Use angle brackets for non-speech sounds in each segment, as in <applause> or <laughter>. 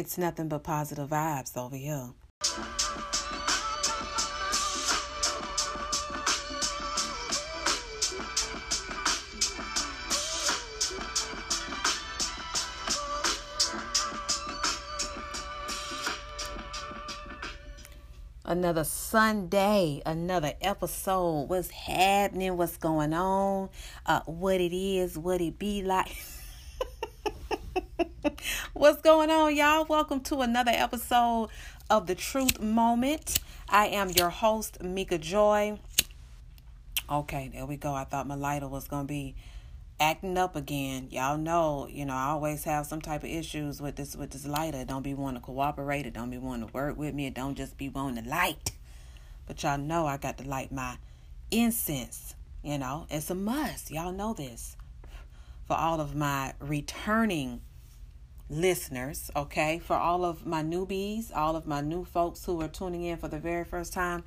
It's nothing but positive vibes over here. another Sunday, another episode. What's happening? What's going on? Uh, what it is, what it be like. <laughs> What's going on, y'all? Welcome to another episode of the Truth Moment. I am your host, Mika Joy. Okay, there we go. I thought my lighter was gonna be acting up again. Y'all know, you know, I always have some type of issues with this with this lighter. don't be wanting to cooperate. It don't be wanting to work with me. It don't just be wanting to light. But y'all know I got to light my incense. You know, it's a must. Y'all know this. For all of my returning listeners, okay? For all of my newbies, all of my new folks who are tuning in for the very first time,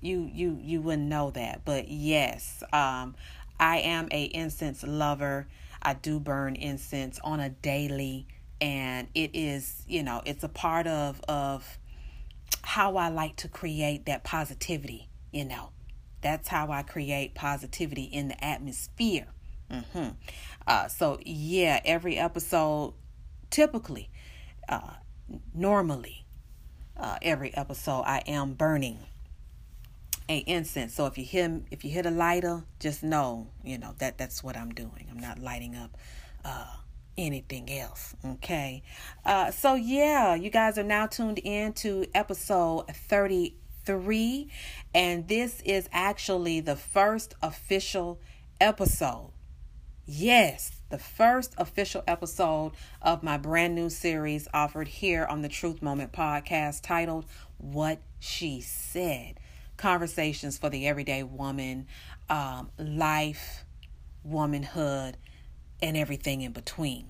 you you you wouldn't know that. But yes, um I am a incense lover. I do burn incense on a daily and it is, you know, it's a part of of how I like to create that positivity, you know. That's how I create positivity in the atmosphere. Mm-hmm. Uh, so yeah, every episode, typically, uh, normally, uh, every episode, I am burning a incense. So if you hit if you hit a lighter, just know, you know, that that's what I'm doing. I'm not lighting up uh anything else. Okay. Uh so yeah, you guys are now tuned in to episode 33 and this is actually the first official episode. Yes, the first official episode of my brand new series offered here on the Truth Moment podcast titled What She Said conversations for the everyday woman, um, life, womanhood, and everything in between.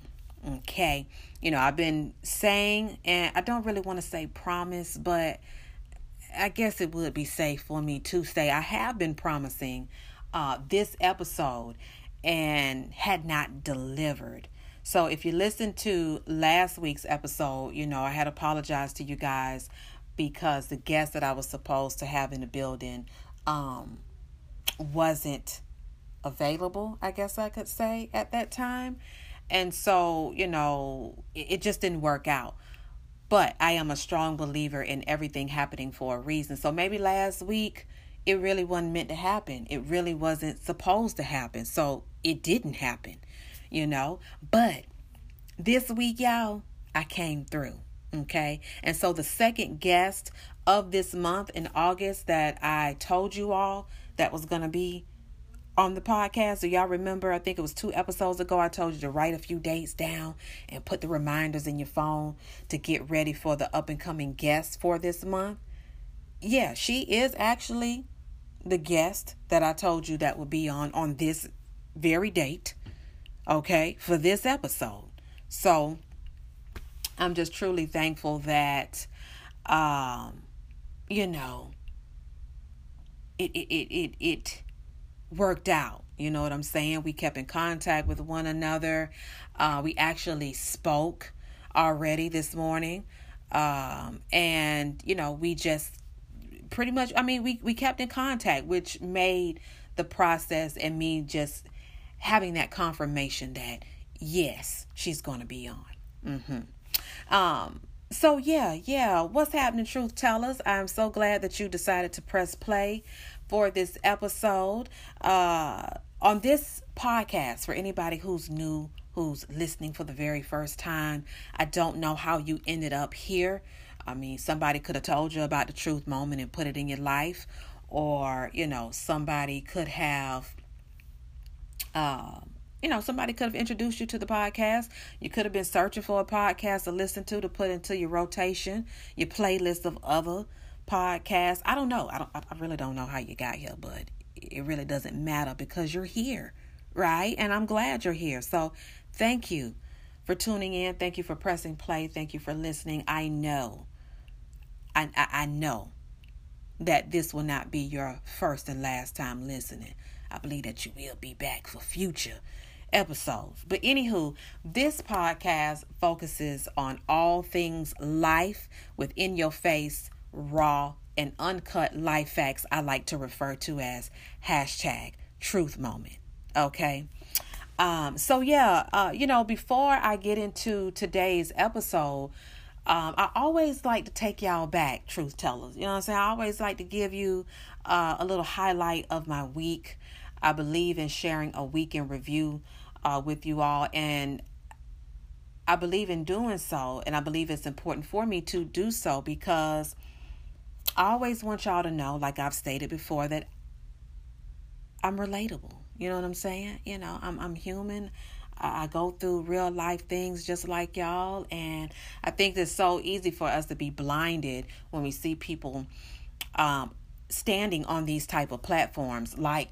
Okay. You know, I've been saying, and I don't really want to say promise, but I guess it would be safe for me to say I have been promising uh, this episode and had not delivered. So if you listen to last week's episode, you know, I had apologized to you guys because the guest that I was supposed to have in the building um, wasn't available, I guess I could say, at that time. And so, you know, it, it just didn't work out. But I am a strong believer in everything happening for a reason. So maybe last week it really wasn't meant to happen. It really wasn't supposed to happen. So it didn't happen, you know. But this week, y'all, I came through. Okay. And so the second guest of this month in August that I told you all that was going to be on the podcast. Do y'all remember? I think it was two episodes ago. I told you to write a few dates down and put the reminders in your phone to get ready for the up and coming guest for this month. Yeah, she is actually the guest that I told you that would be on on this very date. Okay, for this episode. So I'm just truly thankful that, um, you know, it, it, it, it, it worked out. You know what I'm saying? We kept in contact with one another. Uh, we actually spoke already this morning. Um, and, you know, we just pretty much, I mean, we, we kept in contact, which made the process and me just having that confirmation that, yes, she's going to be on. Mm-hmm. Um, so yeah, yeah, what's happening, truth tellers? I'm so glad that you decided to press play for this episode. Uh, on this podcast, for anybody who's new, who's listening for the very first time, I don't know how you ended up here. I mean, somebody could have told you about the truth moment and put it in your life, or you know, somebody could have. Um, you know, somebody could have introduced you to the podcast. You could have been searching for a podcast to listen to to put into your rotation, your playlist of other podcasts. I don't know. I don't. I really don't know how you got here, but it really doesn't matter because you're here, right? And I'm glad you're here. So, thank you for tuning in. Thank you for pressing play. Thank you for listening. I know. I I, I know that this will not be your first and last time listening. I believe that you will be back for future episodes. But anywho, this podcast focuses on all things life within your face, raw and uncut life facts I like to refer to as hashtag truth moment. Okay. Um, so yeah, uh, you know, before I get into today's episode, um, I always like to take y'all back, truth tellers. You know what I'm saying? I always like to give you uh, a little highlight of my week. I believe in sharing a week in review uh, with you all, and I believe in doing so, and I believe it's important for me to do so because I always want y'all to know, like I've stated before, that I'm relatable. You know what I'm saying? You know, I'm I'm human. I go through real life things just like y'all, and I think it's so easy for us to be blinded when we see people um, standing on these type of platforms like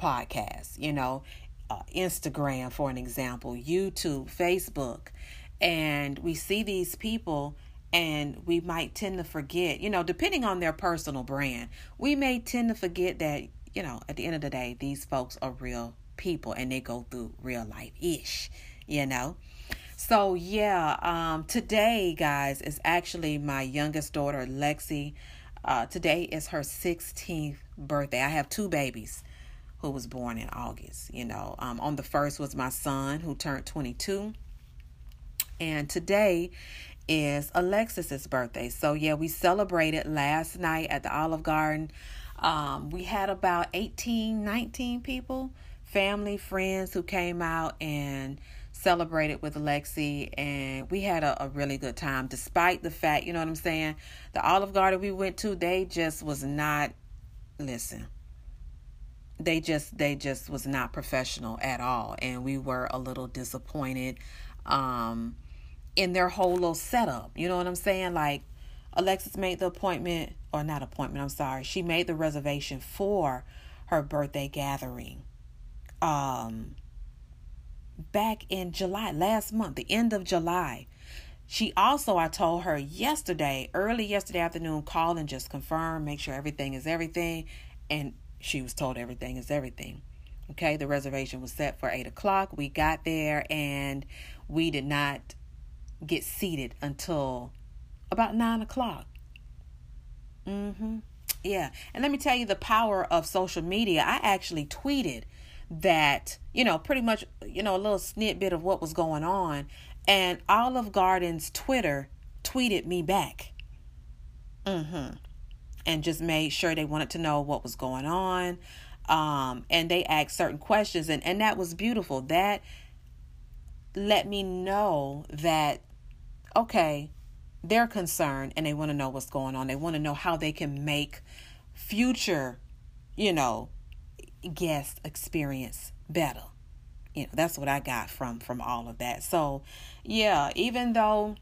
podcasts. You know, uh, Instagram, for an example, YouTube, Facebook, and we see these people and we might tend to forget, you know, depending on their personal brand, we may tend to forget that, you know, at the end of the day, these folks are real people and they go through real life ish, you know. So yeah, um, today, guys, is actually my youngest daughter, Lexi. Uh, today is her 16th birthday. I have two babies who was born in August. You know, um, on the first was my son who turned 22, and today is Alexis's birthday. So yeah, we celebrated last night at the Olive Garden. Um, we had about 18, 19 people, family, friends who came out and celebrated with Alexi and we had a, a, really good time despite the fact, you know what I'm saying? The Olive Garden we went to, they just was not listen. They just they just was not professional at all and we were a little disappointed. Um in their whole little setup. You know what I'm saying? Like Alexis made the appointment or not appointment, I'm sorry. She made the reservation for her birthday gathering. Um back in July, last month, the end of July. She also, I told her yesterday, early yesterday afternoon, call and just confirm, make sure everything is everything. And she was told everything is everything. Okay, the reservation was set for 8 o'clock. We got there and we did not get seated until about nine o'clock. Mm-hmm. Yeah. And let me tell you the power of social media. I actually tweeted that, you know, pretty much, you know, a little snippet of what was going on. And Olive Garden's Twitter tweeted me back. Mm-hmm. And just made sure they wanted to know what was going on. Um, and they asked certain questions and, and that was beautiful. That let me know that okay, they're concerned and they want to know what's going on. They want to know how they can make future, you know, guest experience better. You know, that's what I got from from all of that. So, yeah, even though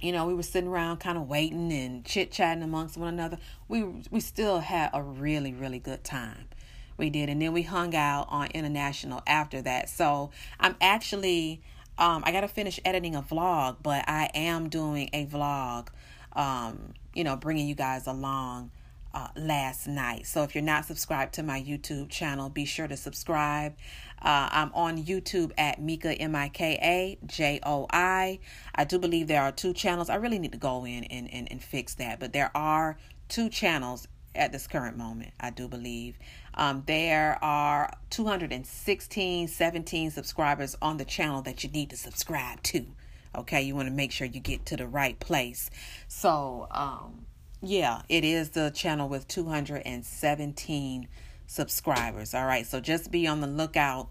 you know, we were sitting around kind of waiting and chit-chatting amongst one another, we we still had a really really good time. We did and then we hung out on international after that. So, I'm actually um, I got to finish editing a vlog, but I am doing a vlog, um, you know, bringing you guys along uh, last night. So if you're not subscribed to my YouTube channel, be sure to subscribe. Uh, I'm on YouTube at Mika M I K A J O I. I do believe there are two channels. I really need to go in and, and, and fix that, but there are two channels at this current moment, I do believe. Um, there are 216, 17 subscribers on the channel that you need to subscribe to. Okay, you want to make sure you get to the right place. So, um, yeah, it is the channel with 217 subscribers. All right, so just be on the lookout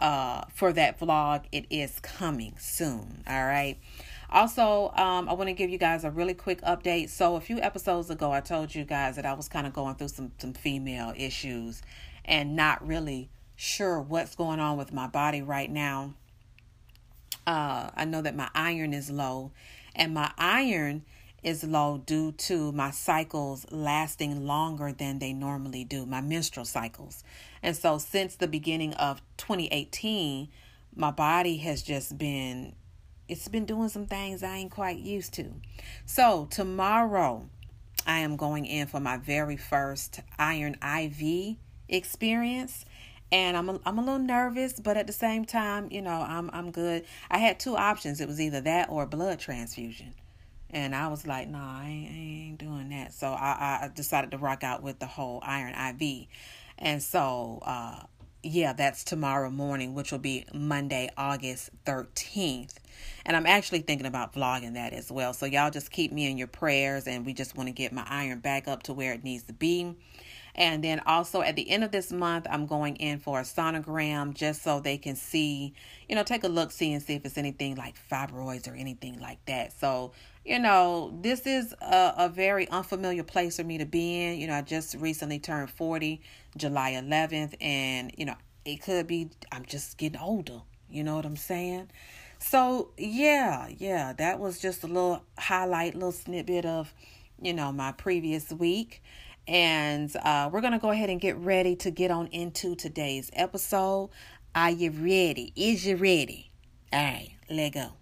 uh, for that vlog. It is coming soon. All right. Also, um, I want to give you guys a really quick update. So, a few episodes ago, I told you guys that I was kind of going through some, some female issues and not really sure what's going on with my body right now. Uh, I know that my iron is low, and my iron is low due to my cycles lasting longer than they normally do, my menstrual cycles. And so, since the beginning of 2018, my body has just been it's been doing some things I ain't quite used to. So, tomorrow I am going in for my very first iron IV experience and I'm a, I'm a little nervous, but at the same time, you know, I'm I'm good. I had two options. It was either that or blood transfusion. And I was like, nah, I ain't, I ain't doing that. So I, I decided to rock out with the whole iron IV. And so, uh, yeah, that's tomorrow morning, which will be Monday, August 13th. And I'm actually thinking about vlogging that as well. So y'all just keep me in your prayers and we just want to get my iron back up to where it needs to be. And then also at the end of this month, I'm going in for a sonogram just so they can see, you know, take a look, see and see if it's anything like fibroids or anything like that. So, you know, this is a, a very unfamiliar place for me to be in. You know, I just recently turned 40, July 11th, and, you know, it could be I'm just getting older. You know what I'm saying? So, yeah, yeah, that was just a little highlight, little snippet of, you know, my previous week. And uh, we're going to go ahead and get ready to get on into today's episode. Are you ready? Is you ready? All right, let go.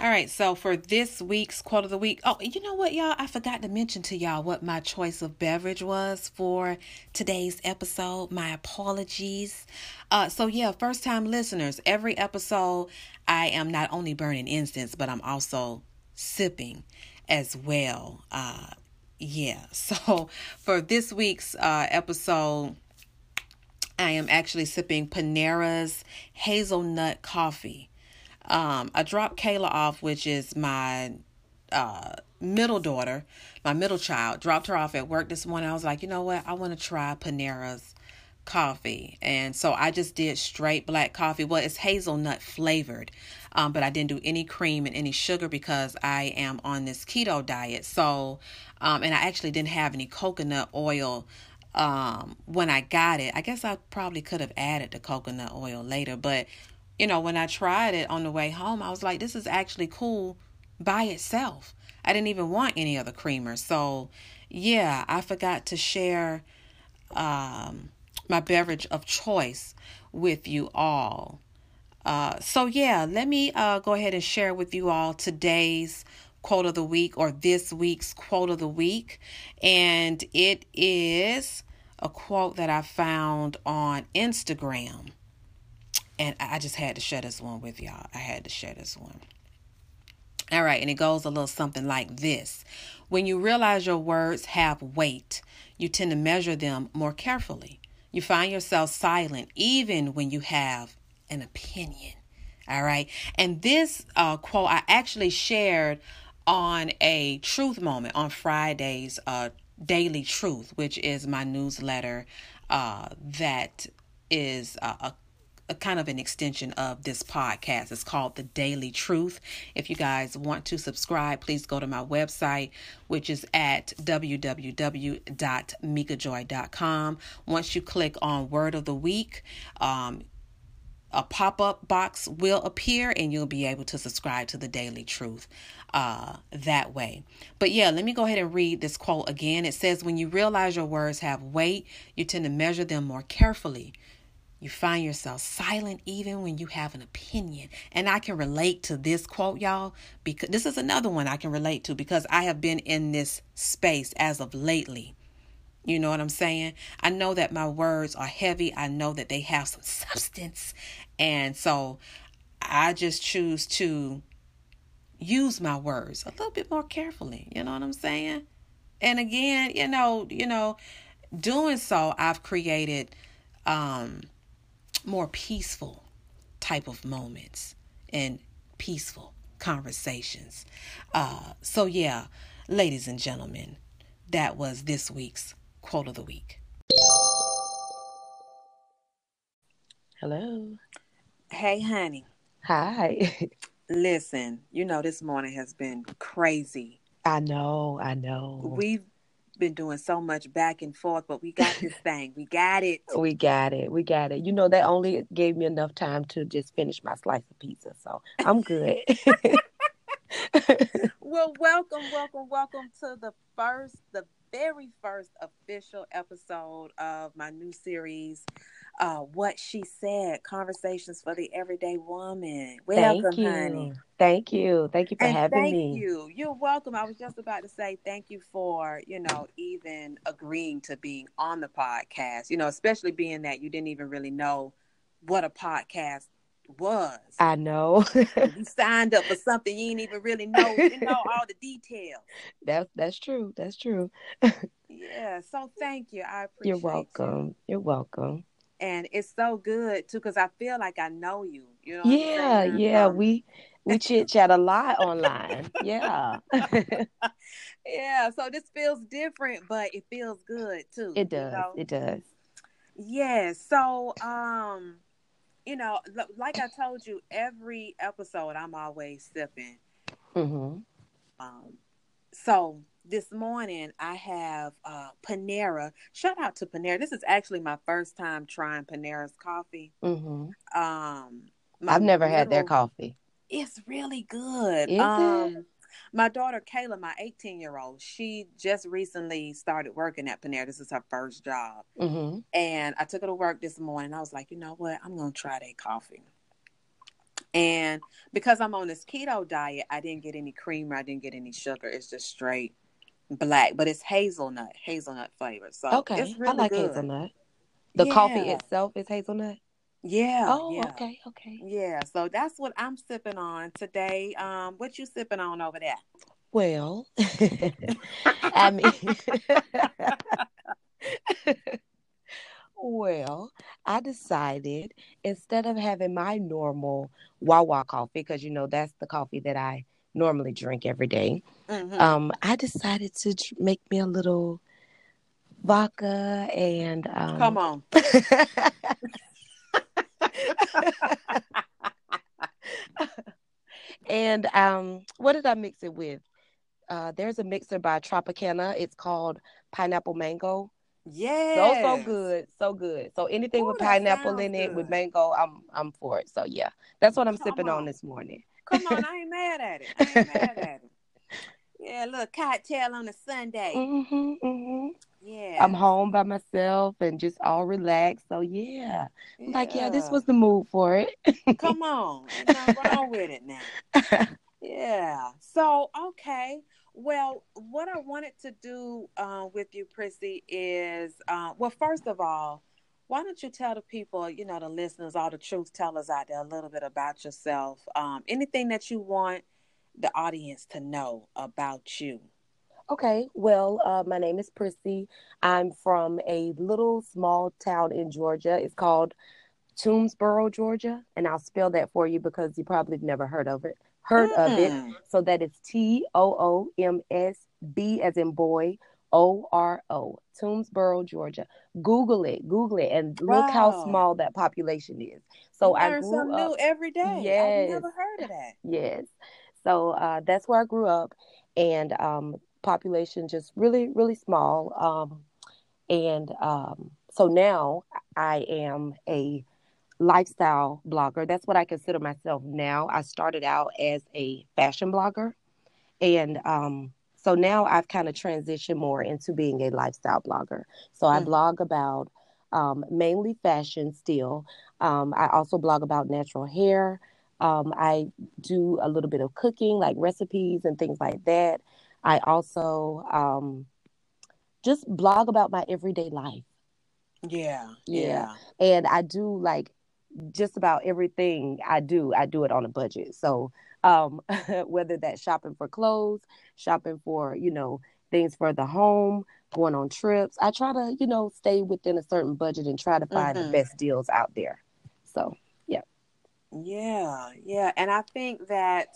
All right, so for this week's quote of the week, oh, you know what, y'all? I forgot to mention to y'all what my choice of beverage was for today's episode. My apologies. Uh, so yeah, first time listeners, every episode I am not only burning incense, but I'm also sipping as well. Uh, yeah, <laughs> so for this week's uh, episode, I am actually sipping Panera's hazelnut coffee. Um, I dropped Kayla off, which is my uh, middle daughter, my middle child. Dropped her off at work this morning. I was like, you know what? I want to try Panera's coffee. And so I just did straight black coffee. Well, it's hazelnut flavored, um, but I didn't do any cream and any sugar because I am on this keto diet. So, um, and I actually didn't have any coconut oil um, when I got it. I guess I probably could have added the coconut oil later, but you know, when I tried it on the way home, I was like, this is actually cool by itself. I didn't even want any other creamer. So, yeah, I forgot to share um, my beverage of choice with you all. Uh, so, yeah, let me uh, go ahead and share with you all today's quote of the week or this week's quote of the week. And it is a quote that I found on Instagram. And I just had to share this one with y'all. I had to share this one. All right, and it goes a little something like this When you realize your words have weight, you tend to measure them more carefully. You find yourself silent even when you have an opinion. All right. And this uh, quote I actually shared on a truth moment on Friday's uh, Daily Truth, which is my newsletter uh, that is a, a kind of an extension of this podcast. It's called The Daily Truth. If you guys want to subscribe, please go to my website, which is at www.mikajoy.com. Once you click on Word of the Week, um, a pop up box will appear and you'll be able to subscribe to the Daily Truth uh, that way. But yeah, let me go ahead and read this quote again. It says, When you realize your words have weight, you tend to measure them more carefully. You find yourself silent even when you have an opinion. And I can relate to this quote, y'all, because this is another one I can relate to because I have been in this space as of lately. You know what I'm saying? I know that my words are heavy. I know that they have some <laughs> substance. And so I just choose to use my words a little bit more carefully. You know what I'm saying? And again, you know, you know, doing so, I've created um more peaceful type of moments and peaceful conversations. Uh, so, yeah, ladies and gentlemen, that was this week's quote of the week. Hello. Hey, honey. Hi. <laughs> Listen, you know, this morning has been crazy. I know, I know. We've been doing so much back and forth, but we got this <laughs> thing. We got it. We got it. We got it. You know, that only gave me enough time to just finish my slice of pizza. So I'm good. <laughs> <laughs> well, welcome, welcome, welcome to the first, the very first official episode of my new series, uh, what she said, conversations for the everyday woman. Welcome, thank you. honey. Thank you. Thank you for And having thank me. you. You're welcome. I was just about to say thank you for, you know, even agreeing to being on the podcast, you know, especially being that you didn't even really know what a podcast was. I know. you signed up for something you didn't even really know, you know, <laughs> all the details. that's that's true. That's true. <laughs> Yeah. So thank you. I appreciate You're you. welcome. You're welcome. And it's so good too, because I feel like I know you. You know Yeah, yeah. Um, We we chit chat a lot online. Yeah. <laughs> yeah. So this feels different, but it feels good too. it you does. know? It does. Yeah. So, um, you know, like I told you, every episode I'm always sipping. hmm Um, so this morning I have uh, Panera. Shout out to Panera. This is actually my first time trying Panera's coffee. hmm Um, I've never had their coffee. It's really good. Is it? um, my daughter Kayla, my 18 year old, she just recently started working at Panera. This is her first job. hmm And I took her to work this morning. I was like, you know what? I'm going to try their coffee. And because I'm on this keto diet, I didn't get any creamer. I didn't get any sugar. It's just straight black, but it's hazelnut, hazelnut flavor. So Okay. it's really I like good. hazelnut. The coffee itself is hazelnut. Yeah. Oh, yeah. okay, okay. Yeah. So that's what I'm sipping on today. Um, what you sipping on over there? Well, <laughs> I mean, <laughs> well, I decided instead of having my normal Wawa coffee, because you know that's the coffee that I normally drink every day, Mhm. um, I decided to make me a little vodka and um, Come on. <laughs> and um, what did I mix it with? Uh, there's a mixer by Tropicana. It's called Pineapple Mango. Yeah. So so good, so good. So anything Ooh, with pineapple in it with mango, I'm I'm for it. So yeah, that's what I'm Come sipping on. on. this morning. Come on, I ain't mad at it. I ain't mad at it. Yeah, little cocktail on a Sunday. hmm hmm Yeah. I'm home by myself and just all relaxed. So yeah, I'm like yeah, this was the mood for it. Come on. Nothing wrong with it now. <laughs> Yeah. So, okay. Well, what I wanted to do uh, with you, Prissy, is uh, well, first of all, why don't you tell the people, you know, the listeners, all the truth tellers out there, a little bit about yourself? Um, anything that you want the audience to know about you. Okay, well, uh, my name is Prissy. I'm from a little small town in Georgia. It's called Toomsboro, Georgia, and I'll spell that for you because you probably never heard of it. Heard of it. Mm. So that is T O O M S B as in boy O R O. Toomsboro, Georgia. Google it. Google it, and look how small that population is. So I learn grew something up. new every day. Yes. I've never heard of that. <laughs> Yes. So uh, that's where I grew up, and um, population just really, really small. Um, and um, so now I am a lifestyle blogger. That's what I consider myself now. I started out as a fashion blogger, and um, so now I've kind of transitioned more into being a lifestyle blogger. So I Mhm. blog about um, mainly fashion still. Um, I also blog about natural hair. Um, I do a little bit of cooking, like recipes and things like that. I also um, just blog about my everyday life. Yeah. Yeah. And I do like just about everything I do, I do it on a budget. So um, <laughs> whether that's shopping for clothes, shopping for, you know, things for the home, going on trips, I try to, you know, stay within a certain budget and try to find Mhm. the best deals out there. So Yeah, yeah. Yeah. And I think that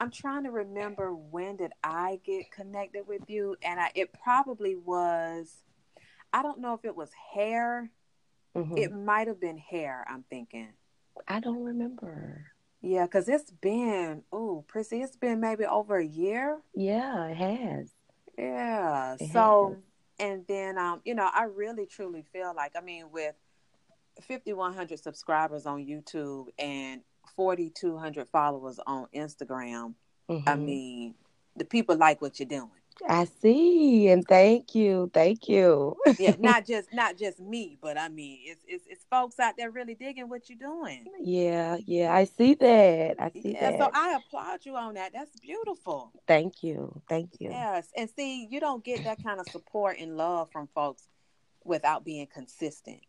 I'm trying to remember when did I get connected with you? And I it probably was I don't know if it was hair. mhm. It might have been hair, I'm thinking. I don't remember. Yeah, because it's been, oh, Prissy, it's been maybe over a year. Yeah, it has. Yeah. It so, has. and then, um, you know, I really truly feel like, I mean, with 5,100 subscribers on YouTube and 4,200 followers on Instagram, I Mhm. mean, the people like what you're doing. I see, and thank you, thank you. yeah, <laughs> not just not just me, but I mean, it's it's, it's folks out there really digging what you're doing. Yeah, yeah, I see that. I see Yeah, that. so I applaud you on that. That's beautiful. thank you, thank you. Yes, and see, you don't get that kind of support and love from folks without being consistent.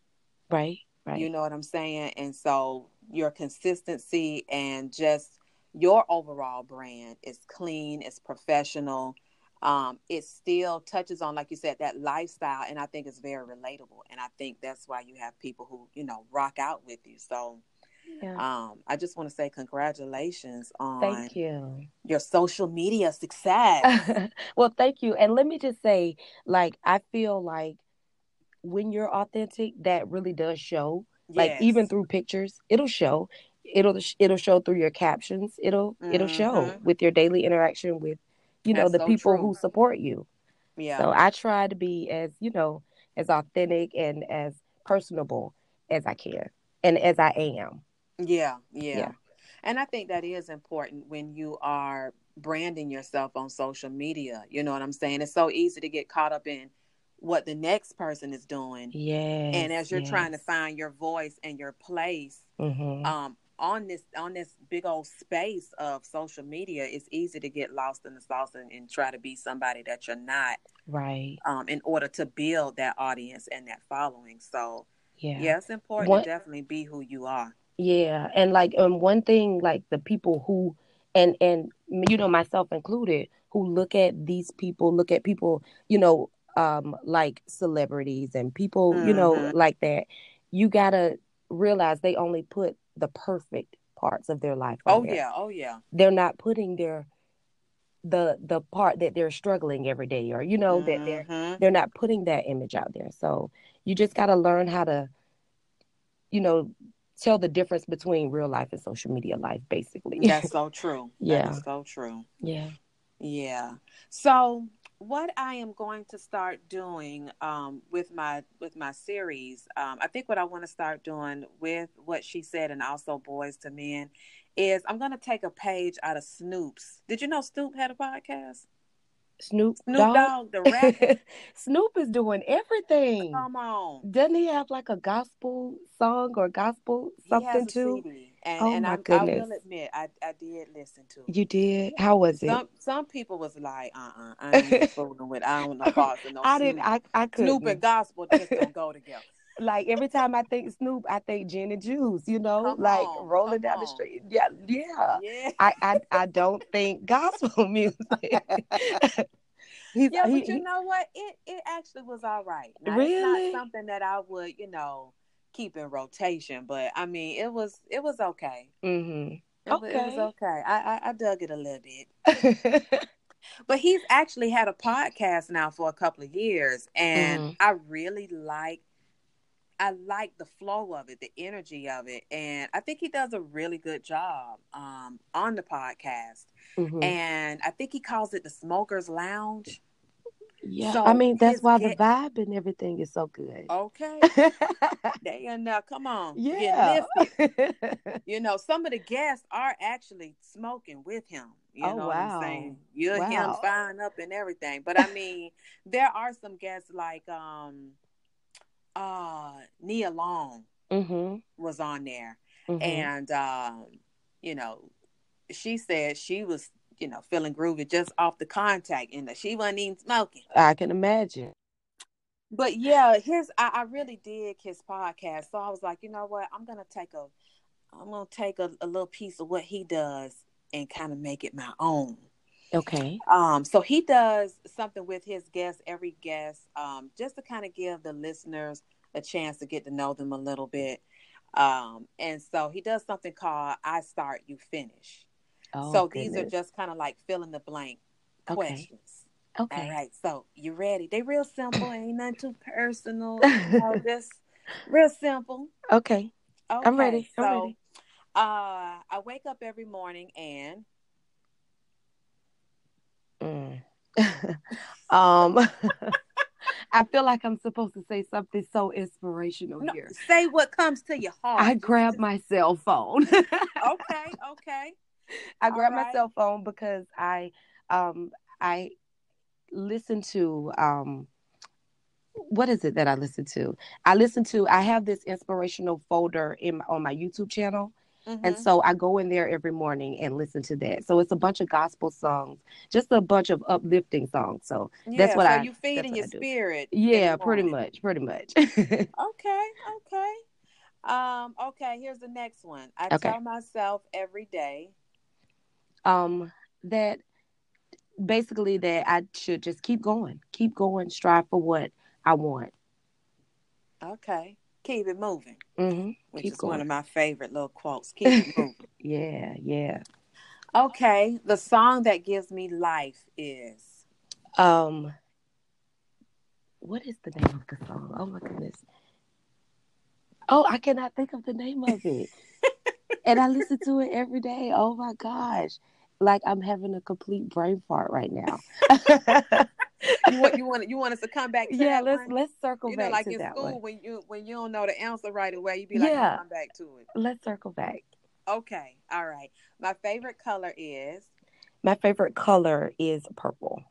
Right, right. You know what I'm saying? And so your consistency and just your overall brand is clean, it's professional. Um, it still touches on, like you said, that lifestyle, and I think it's very relatable. And I think that's why you have people who, you know, rock out with you. So yeah. um, I just want to say congratulations on Thank you. your social media success. <laughs> well, thank you. And let me just say, like, I feel like when you're authentic, that really does show. Like, even through pictures, it'll show. It'll it'll show through your captions. It'll it'll show Mhm. with your daily interaction with, you know, That's the so people true. who support you. yeah. So I try to be as you know as authentic and as personable as I can and as I am. Yeah, yeah, Yeah. And I think that is important when you are branding yourself on social media. You know what I'm saying? It's so easy to get caught up in what the next person is doing. Yeah. and as you're trying to find your voice and your place hmm um, on this on this big old space of social media, it's easy to get lost in the sauce and, and try to be somebody that you're not right. um, in order to build that audience and that following. So Yeah. yeah, it's important What- to definitely be who you are. Yeah, and like um one thing like the people who and and you know myself included who look at these people look at people you know um like celebrities and people you know Mhm. like that you got to realize they only put the perfect parts of their life on Oh there. yeah, oh yeah. They're not putting their the the part that they're struggling every day or you know that they're Mhm. they're not putting that image out there. So you just got to learn how to, you know, tell the difference between real life and social media life, basically. That's so <laughs> true. Yeah. so true. yeah. Yeah. So what I am going to start doing um, with my with my series, um, I think what I want to start doing with what she said and also Boys to Men is I'm going to take a page out of Snoop's. Did you know Snoop had a podcast? Snoop, Snoop Dogg. Dogg, the rapper. <laughs> Snoop is doing everything. Come on. Doesn't he have like a gospel song or gospel something too? CD. And, Oh, and my I, I goodness. will admit, I, I did listen to it. You did? How was it? Some some people was like, uh uh I ain't <laughs> fooling with I don't know <laughs> no I didn't. I I couldn't. Snoop and gospel just don't go <laughs> together. like every time I think Snoop, I think gin and juice. You know, Come like on, rolling down the street. Yeah, yeah. Yeah. I I, I don't think gospel music. He's, Yeah, he- but you he- know what? It it actually was all right. Now, Really? It's not something that I would, you know, keep in rotation, but I mean, it was it was okay. Mm-hmm. It, wa- it was Okay. okay. I, I I dug it a little bit. <laughs> But he's actually had a podcast now for a couple of years, and Mhm. I really like. I like the flow of it, the energy of it, and I think he does a really good job um, on the podcast. Mhm. And I think he calls it the Smokers Lounge. Yeah, so I mean that's why get- the vibe and everything is so good. Okay, <laughs> they are now. Come on, yeah. <laughs> You know, some of the guests are actually smoking with him. You Oh, know what wow. I'm saying? You're him Wow. fine up and everything. But I mean, there are some guests like um uh Nia Long mhm. was on there. mhm. And um, you know, she said she was, you know, feeling groovy just off the contact and that she wasn't even smoking. I can imagine. But yeah, his I, I really dig his podcast. So I was like, you know what? I'm gonna take a I'm gonna take a, a little piece of what he does and kind of make it my own. Okay. Um, so he does something with his guests, every guest, um, just to kind of give the listeners a chance to get to know them a little bit. Um, and so he does something called I Start, You Finish. Oh, so these are just kind of like fill in the blank Okay. questions. okay. All right, so you ready? They real simple, <laughs> ain't nothing too personal. <laughs> You know, just real simple. Okay. Okay, I'm ready. I'm so, ready. Uh, I wake up every morning and Mm. <laughs> um, I feel like I'm supposed to say something so inspirational no, here. say what comes to your heart. I grab my cell phone. okay, okay. I grab All my cell phone because I, um, I listen to um what is it that I listen to? I listen to I have this inspirational folder in on my YouTube channel. Mm-hmm. And so I go in there every morning and listen to that. So it's a bunch of gospel songs, just a bunch of uplifting songs. So yeah, that's what so I. you feed in your spirit. Yeah, pretty much, pretty much. <laughs> okay, okay, um, okay. Here's the next one. I okay. tell myself every day. Um, that basically that I should just keep going, keep going, strive for what I want. Okay. Keep it moving. Mm-hmm. Which keep is going. one of my favorite little quotes. Keep it <laughs> moving. yeah, yeah. Okay. The song that gives me life is um what is the name of the song? Oh my goodness. Oh, I cannot think of the name of it. <laughs> and I listen to it every day. Oh my gosh. Like I'm having a complete brain fart right now. <laughs> <laughs> you want you want you want us to come back? yeah, let's one? let's circle back. you back. Know, like in school one. when you when you don't know the answer right away, you be like, yeah. come back to it. Let's circle back. Okay, all right. My favorite color is. My favorite color is purple.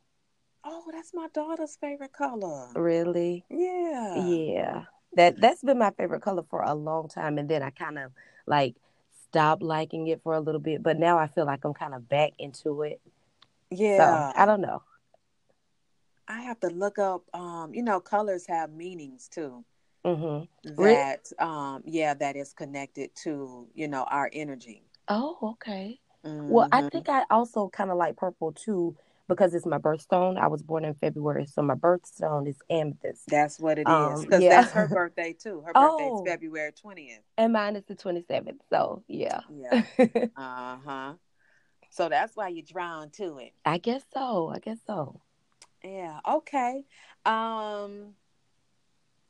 Oh, that's my daughter's favorite color. Really? Yeah. Yeah. That that's been my favorite color for a long time, and then I kind of like stopped liking it for a little bit, but now I feel like I'm kind of back into it. Yeah. So, I don't know. I have to look up. Um, you know, colors have meanings too. Mm-hmm. That, um, yeah, that is connected to you know our energy. Oh, okay. Mm-hmm. Well, I mm-hmm. think I also kind of like purple too because it's my birthstone. I was born in February, so my birthstone is amethyst. That's what it is. Because um, yeah. that's her <laughs> birthday too. Her birthday oh, is February twentieth, and mine is the twenty seventh. So yeah, yeah, <laughs> uh huh. So that's why you're drawn to it. I guess so. I guess so. Yeah. Okay. Um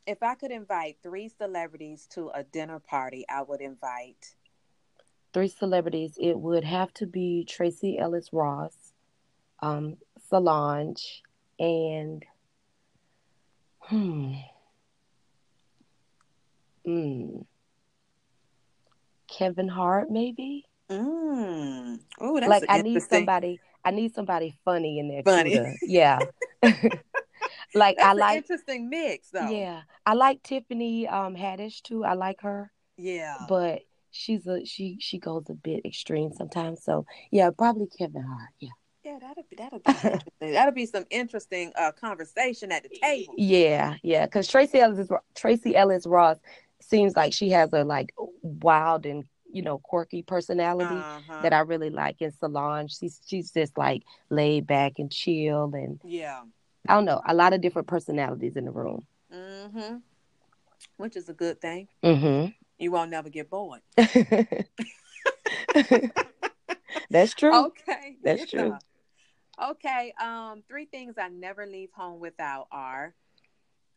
if I could invite three celebrities to a dinner party, I would invite three celebrities. It would have to be Tracee Ellis Ross, um, Solange, and hmm, hmm, Kevin Hart, maybe. Mm. Oh, that's like I need somebody I need somebody funny in there. Funny. Too, yeah. <laughs> like That's I like interesting mix though. Yeah. I like Tiffany um Haddish too. I like her. Yeah. But she's a she she goes a bit extreme sometimes. So yeah, probably Kevin Hart. Yeah. Yeah, that'll be that'll be interesting. <laughs> that'll be some interesting uh conversation at the table. Yeah, yeah. Because Tracee Ellis Tracee Ellis Ross seems like she has a like wild and you know quirky personality uh-huh. that I really like in Solange. She's she's just like laid back and chill and yeah. I don't know a lot of different personalities in the room. Mm-hmm. Which is a good thing. Mm-hmm. You won't never get bored. <laughs> <laughs> That's true. Okay. That's yeah. true. Okay. Um, three things I never leave home without are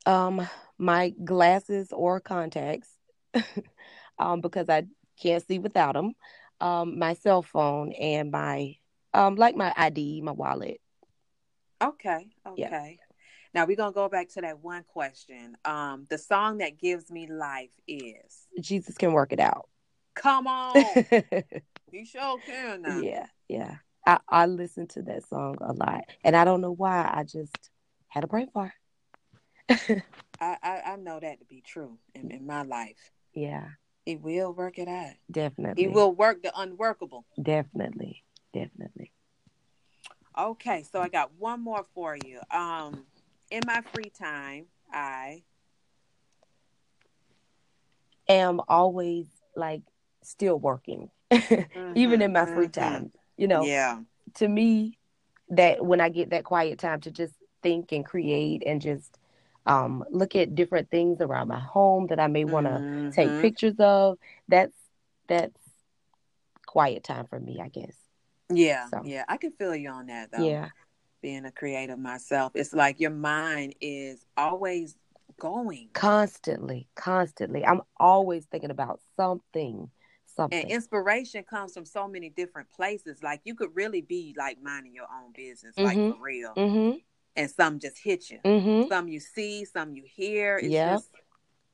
um my glasses or contacts. <laughs> um, because I can't see without them. Um, my cell phone and my um, like my ID, my wallet. Okay. Okay. Yeah. Now we're gonna go back to that one question. Um, the song that gives me life is Jesus can work it out. Come on. <laughs> he sure can now. Yeah, yeah. I, I listen to that song a lot. And I don't know why. I just had a brain fart. <laughs> I, I, I know that to be true in, in my life. Yeah. He will work it out. Definitely. He will work the unworkable. Definitely. Definitely. Okay, so I got one more for you. Um, in my free time, I am always like still working, mm-hmm, <laughs> even in my free mm-hmm. time. You know, yeah. To me, that when I get that quiet time to just think and create and just um, look at different things around my home that I may want to mm-hmm. take pictures of. That's that's quiet time for me, I guess. Yeah, so. yeah, I can feel you on that though. Yeah, being a creator myself, it's like your mind is always going constantly, constantly. I'm always thinking about something. Something. And inspiration comes from so many different places. Like you could really be like minding your own business, mm-hmm. like for real. Mm-hmm and some just hit you. Mm-hmm. Some you see, some you hear. It's yep. just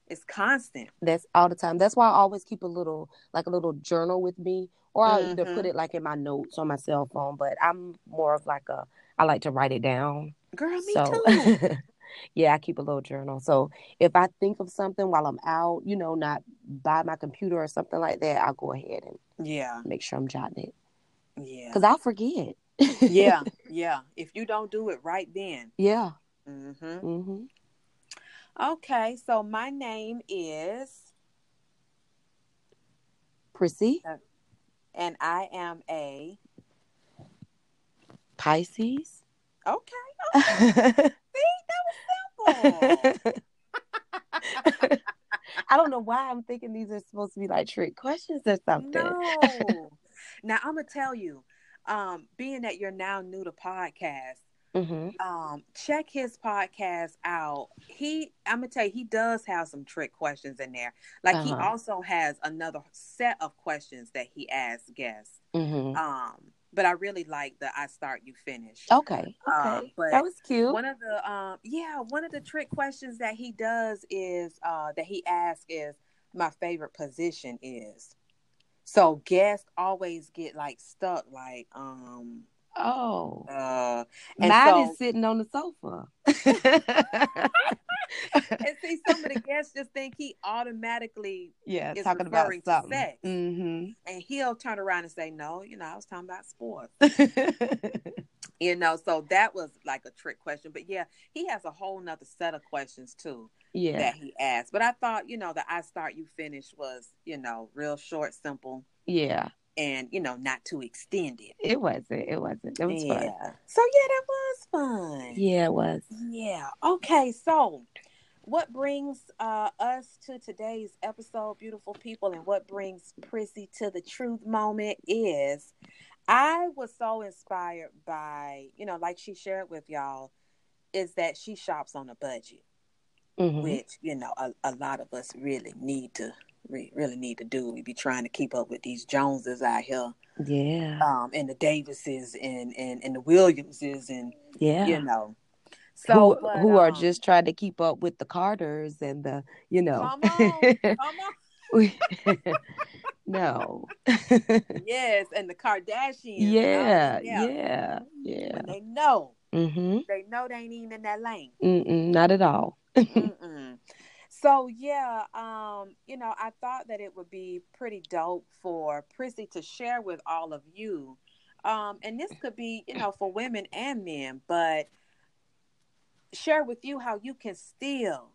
it's constant. That's all the time. That's why I always keep a little like a little journal with me, or I'll either put mm-hmm. it like in my notes on my cell phone. But I'm more of like a I like to write it down. Girl, me so too. <laughs> yeah, I keep a little journal. So if I think of something while I'm out, you know, not by my computer or something like that, I'll go ahead and Yeah, make sure I'm jotting it yeah, because I'll forget. yeah, <laughs> yeah. If you don't do it right then. yeah. Mm-hmm. hmm Okay, so my name is, Prissy, and I am a. Pisces. Okay, <laughs> simple. I don't know why I'm thinking these are supposed to be like trick questions or something. no. <laughs> Now I'm gonna tell you, um, being that you're now new to podcast, hmm um, check his podcast out. He, I'm gonna tell you, he does have some trick questions in there. Like he Uh-huh. also has another set of questions that he asks guests. hmm Um, but I really like the I start, you finish. Okay. Okay. Uh, but that was cute. One of the um, yeah, one of the trick questions that he does is uh that he asks is my favorite position is. So guests always get like stuck, like um oh. uh and Mine so- is sitting on the sofa. <laughs> <laughs> and see some of the guests just think he automatically yeah, is talking about referring to something. sex. hmm and he'll turn around and say, No, you know, I was talking about sports. <laughs> You know, so that was like a trick question. But yeah, he has a whole nother set of questions too yeah. that he asked. But I thought, you know, the I start you finish was, you know, real short, simple, Yeah. And you know, not too extended. It It wasn't. It wasn't. It was yeah. fun. So yeah, that was fun. Yeah, it was. Yeah. Okay. So, what brings uh, us to today's episode, beautiful people, and what brings Prissy to the truth moment is I was so inspired by, you know, like she shared with y'all, is that she shops on a budget, Mhm. which, you know, a, a lot of us really need to. Re- Really need to do. We be trying to keep up with these Joneses out here, Yeah. um, and the Davises and and and the Williamses, and Yeah. you know, so who but, who are um, just trying to keep up with the Carters and the you know. Come on, come on. <laughs> <laughs> No. Yes, and the Kardashians. yeah, yeah, yeah. When they know, Mm-hmm. they know they ain't even in that lane. Mm-mm, not at all. <laughs> So yeah, um, you know, I thought that it would be pretty dope for Prissy to share with all of you. Um, and this could be, you know, for women and men, but share with you how you can still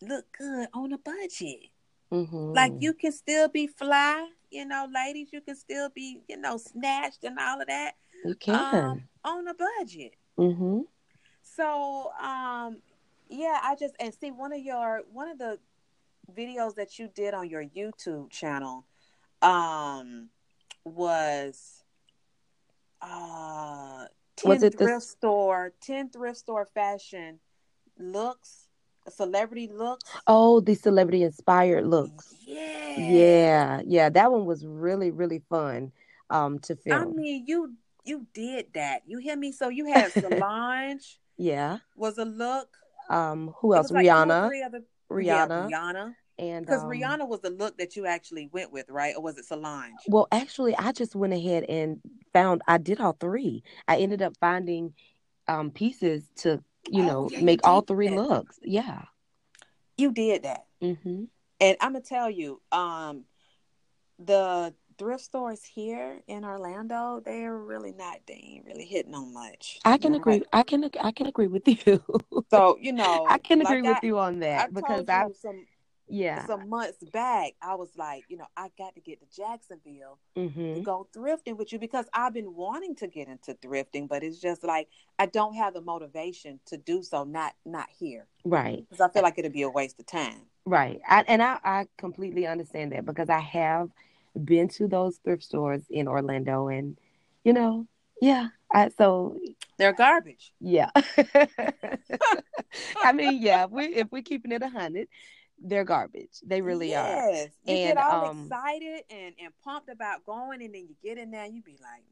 look good on a budget. Mm-hmm. Like you can still be fly, you know, ladies, you can still be, you know, snatched and all of that you can. um, on a budget. mm-hmm. So, um, yeah, I just and see one of your one of the videos that you did on your YouTube channel, um, was uh ten Was it the- thrift store, ten thrift store fashion looks, celebrity looks. Oh, the celebrity inspired looks. Yeah, Yeah, yeah. That one was really, really fun um to film I mean, you you did that. You hear me? So you <laughs> had Solange yeah. was a look. Um, who else? like Rihanna. other- Rihanna. Yeah, Rihanna. And Because um, Rihanna was the look that you actually went with, right? Or was it Solange? Well, actually, I just went ahead and found I did all three. I ended up finding um pieces to, you Oh, know, yeah, you make all three that. looks. Yeah. You did that. Mm-hmm. And I'm gonna tell you, um, the thrift stores here in Orlando, they're really not they ain't really hitting on much. I can agree. I can I can agree with <laughs> you. So, you know, I can like agree with I- you on I that because I some yeah. some months back, I was like, you know, I got to get to Jacksonville to Mm-hmm. go thrifting with you because I've been wanting to get into thrifting, but it's just like I don't have the motivation to do so. Not not here Right. because I feel like it'd be a waste of time. Right. I, and I, I completely understand that because I have been to those thrift stores in Orlando and you know, yeah. I so They're garbage. yeah. <laughs> I mean, yeah, if we if we're keeping it a hundred, they're garbage. They really are. yes. You And, get all um, excited and, and pumped about going, and then you get in there and you be like,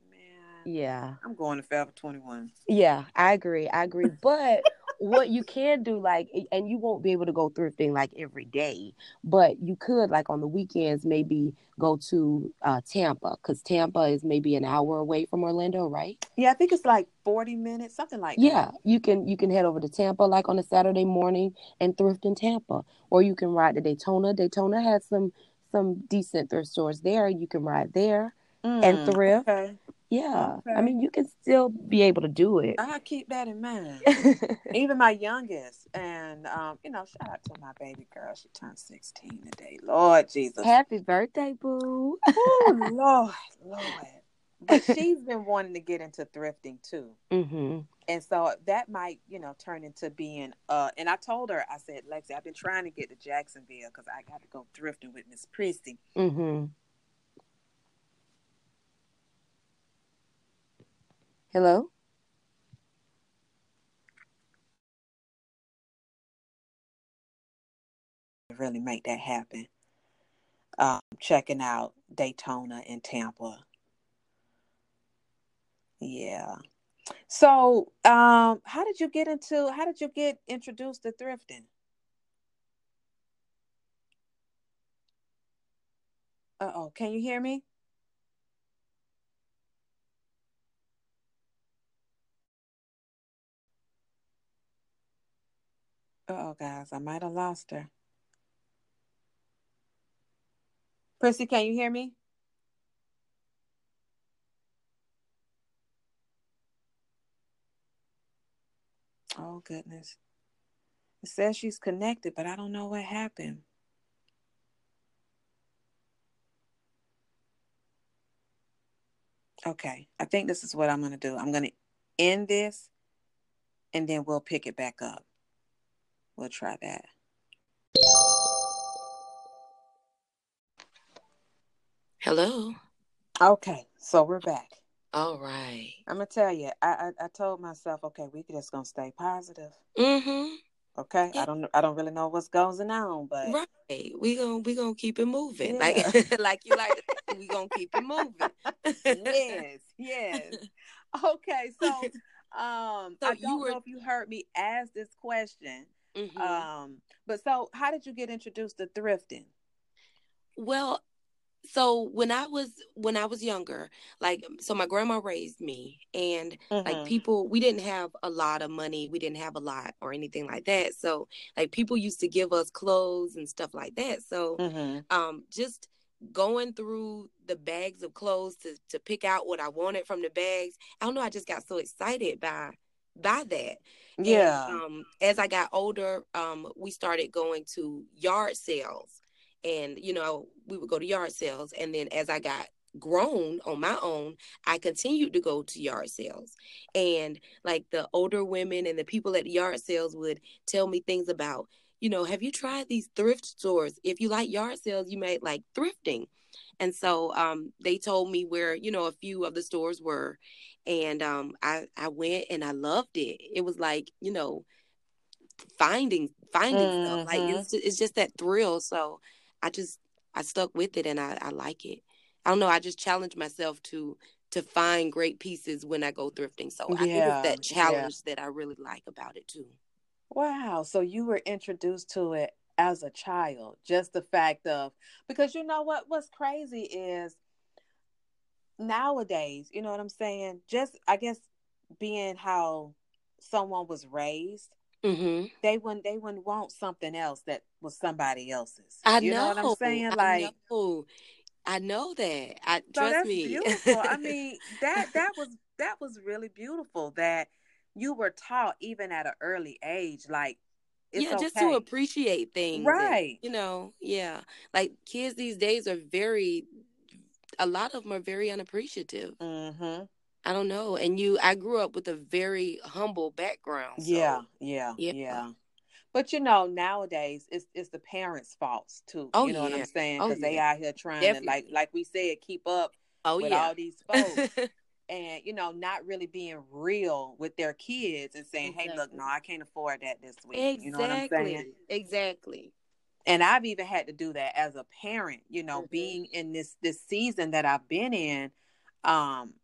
Yeah. I'm going to Forever 21. Yeah, I agree. I agree. But what you can do, like, and you won't be able to go thrifting like every day, but you could, like, on the weekends, maybe go to uh, Tampa because Tampa is maybe an hour away from Orlando, right? Yeah, I think it's like forty minutes, something like yeah, that. Yeah, you can you can head over to Tampa like on a Saturday morning and thrift in Tampa, or you can ride to Daytona. Daytona has some some decent thrift stores there. You can ride there Mm, and thrift. Okay. Yeah, I mean you can still be able to do it. I keep that in mind. <laughs> Even my youngest, and um, you know, shout out to my baby girl. She turned sixteen today. Lord Jesus. Happy birthday, boo! Oh <laughs> Lord, Lord. But she's been wanting to get into thrifting too. hmm And so that might, you know, turn into being uh and I told her, I said, Lexi, I've been trying to get to Jacksonville because I got to go thrifting with Miss Prissy. hmm Hello. Really make that happen. Um, checking out Daytona and Tampa. Yeah. So, um, how did you get into how did you get introduced to thrifting? Uh oh, can you hear me? Oh, guys, I might have lost her. Prissy, can you hear me? Oh goodness. It says she's connected, but I don't know what happened. Okay, I think this is what I'm going to do. I'm going to end this and then we'll pick it back up. We'll try that. Hello. Okay, so we're back. All right. I'm gonna tell you, I I, I told myself, okay, we just gonna stay positive. Mm-hmm. Okay, Yeah. I don't I don't really know what's going on, but Right. We gonna we gonna keep it moving. Yeah. Like <laughs> like you like we gonna keep it moving. yes, yes. <laughs> Okay, so <laughs> um, So I don't were- know if you heard me ask this question, Mhm. um, but so how did you get introduced to thrifting? Well, so when I was when I was younger, like so my grandma raised me and like Mhm. people we didn't have a lot of money, we didn't have a lot or anything like that. So like people used to give us clothes and stuff like that. So Mhm. um just going through the bags of clothes to to pick out what I wanted from the bags. I don't know, I just got so excited by by that. And, Yeah. um, as I got older, um, we started going to yard sales, and you know, we would go to yard sales. And then as I got grown on my own, I continued to go to yard sales. And like the older women and the people at the yard sales would tell me things about, you know, have you tried these thrift stores? If you like yard sales, you might like thrifting. And so um, they told me where, you know, a few of the stores were. And um, I, I went and I loved it. It was like, you know, finding finding stuff. Like Mhm. it's just, it's just that thrill. So I just I stuck with it and I, I like it. I don't know. I just challenge myself to to find great pieces when I go thrifting. So I think Yeah, it's that yeah. challenge that I really like about it too. Wow. So you were introduced to it as a child. Just the fact of because you know what what's crazy is nowadays, you know what I'm saying? Just I guess being how someone was raised, hmm they wouldn't they wouldn't want something else that was somebody else's. I you know. know, what I'm saying? I Like know. I know that. I so trust me. beautiful. I <laughs> mean, that that was that was really beautiful that you were taught even at an early age, like it's yeah, just okay. to appreciate things. and, Right. you know, yeah. Like kids these days are very, a lot of them are very unappreciative. Mm-hmm. I don't know. And you, I grew up with a very humble background. So, Yeah, yeah, yeah. yeah. But you know, nowadays it's it's the parents' faults too. Oh, you know what. I'm saying? Oh, Because they yeah. out here trying to like like we said, keep up Oh, with yeah. all these <laughs> folks, and you know, not really being real with their kids and saying, "Hey, look, no, I can't afford that this week." You know what I'm exactly. saying? Exactly. And I've even had to do that as a parent. You know, Mhm. being in this this season that I've been in, um,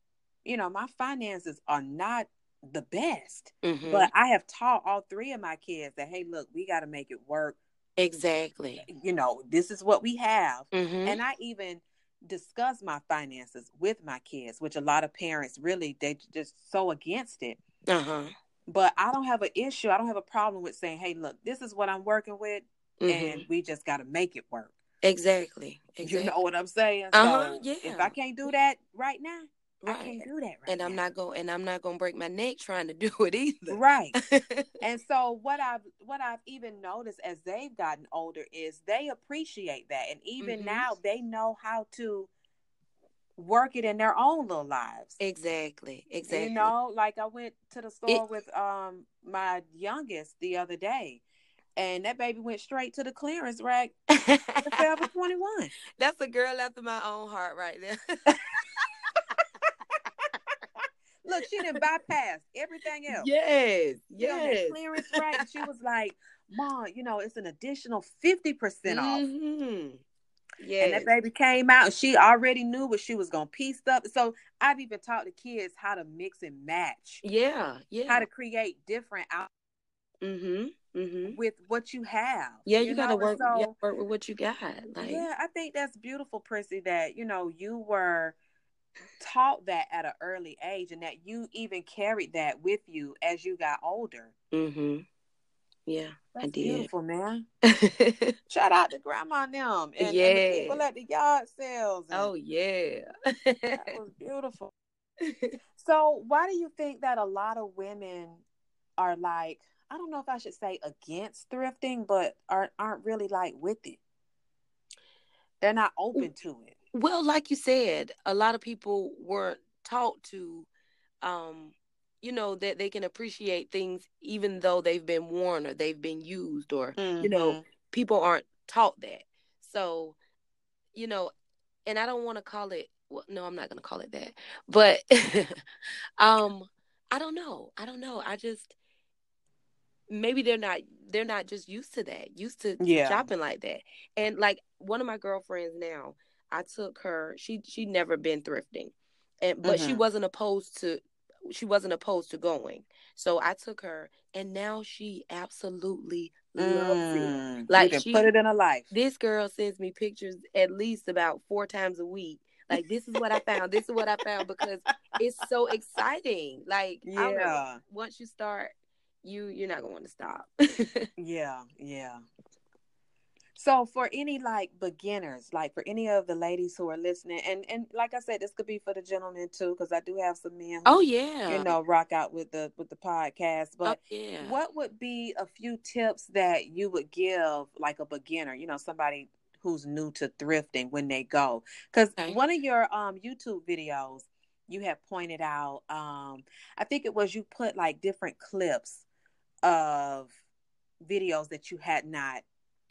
you know, my finances are not the best. Mhm. But I have taught all three of my kids that hey, look, we got to make it work. exactly. You know, this is what we have. Mhm. And I even discuss my finances with my kids, which a lot of parents really they just so against it. uh-huh. But I don't have an issue. I don't have a problem with saying, "Hey, look, this is what I'm working with, Mhm. and we just got to make it work." Exactly. Exactly. You know what I'm saying? Uh-huh, So If. I can't do that right now, I can't do that right and I'm now. not going and I'm not going to break my neck trying to do it either. right. <laughs> And so what I've what I've even noticed as they've gotten older is they appreciate that, and even Mhm. now they know how to work it in their own little lives. exactly. Exactly. You know, like I went to the store with um my youngest the other day, and that baby went straight to the clearance rack <laughs> for Forever Twenty One. That's a girl after my own heart right there. <laughs> Look, she didn't bypass everything else. yes. Yes. clearance rack. and She was like, "Mom, you know, it's an additional fifty percent off." Mhm. And that baby came out, and she already knew what she was gonna piece up. So I've even taught the kids how to mix and match, yeah. Yeah. how to create different out Mhm. Mhm. with what you have. Yeah, you, got to know? Work, So, gotta work with what you got. Like yeah, I think that's beautiful, Prissy. That you know you were taught that at an early age, and that you even carried that with you as you got older. Mm-hmm. Yeah, That's I did. beautiful, man. <laughs> Shout out to Grandma and them and, and the people at the yard sales. and oh yeah. that was <laughs> beautiful. So, why do you think that a lot of women are like, I don't know if I should say against thrifting, but aren't aren't really like with it? They're not open to it. Well, like you said, a lot of people weren't taught to, um, you know, that they can appreciate things even though they've been worn or they've been used, or you know, Mhm. people aren't taught that. So, you know, and I don't want to call it. Well, no, I'm not going to call it that. But, <laughs> um, I don't know. I don't know. I just maybe they're not they're not just used to that used to Yeah. shopping like that and like one of my girlfriends now i took her she she never been thrifting and but she Mhm. wasn't opposed to she wasn't opposed to going so i took her and now she absolutely loves it Mm. Like she- put it in a life. this girl sends me pictures at least about four times a week like this is what i found this is what i found because it's so <laughs> exciting like I don't know, Yeah, once you start you you're not gonna want to stop <laughs> yeah, yeah. So for any like beginners, like for any of the ladies who are listening, and and like I said, this could be for the gentlemen too, because I do have some men. Who, oh yeah you know, rock out with the with the podcast. But oh, yeah what would be a few tips that you would give like a beginner? You know, somebody who's new to thrifting when they go, because Okay. one of your um YouTube videos you had pointed out, um, I think it was you put like different clips of videos that you had not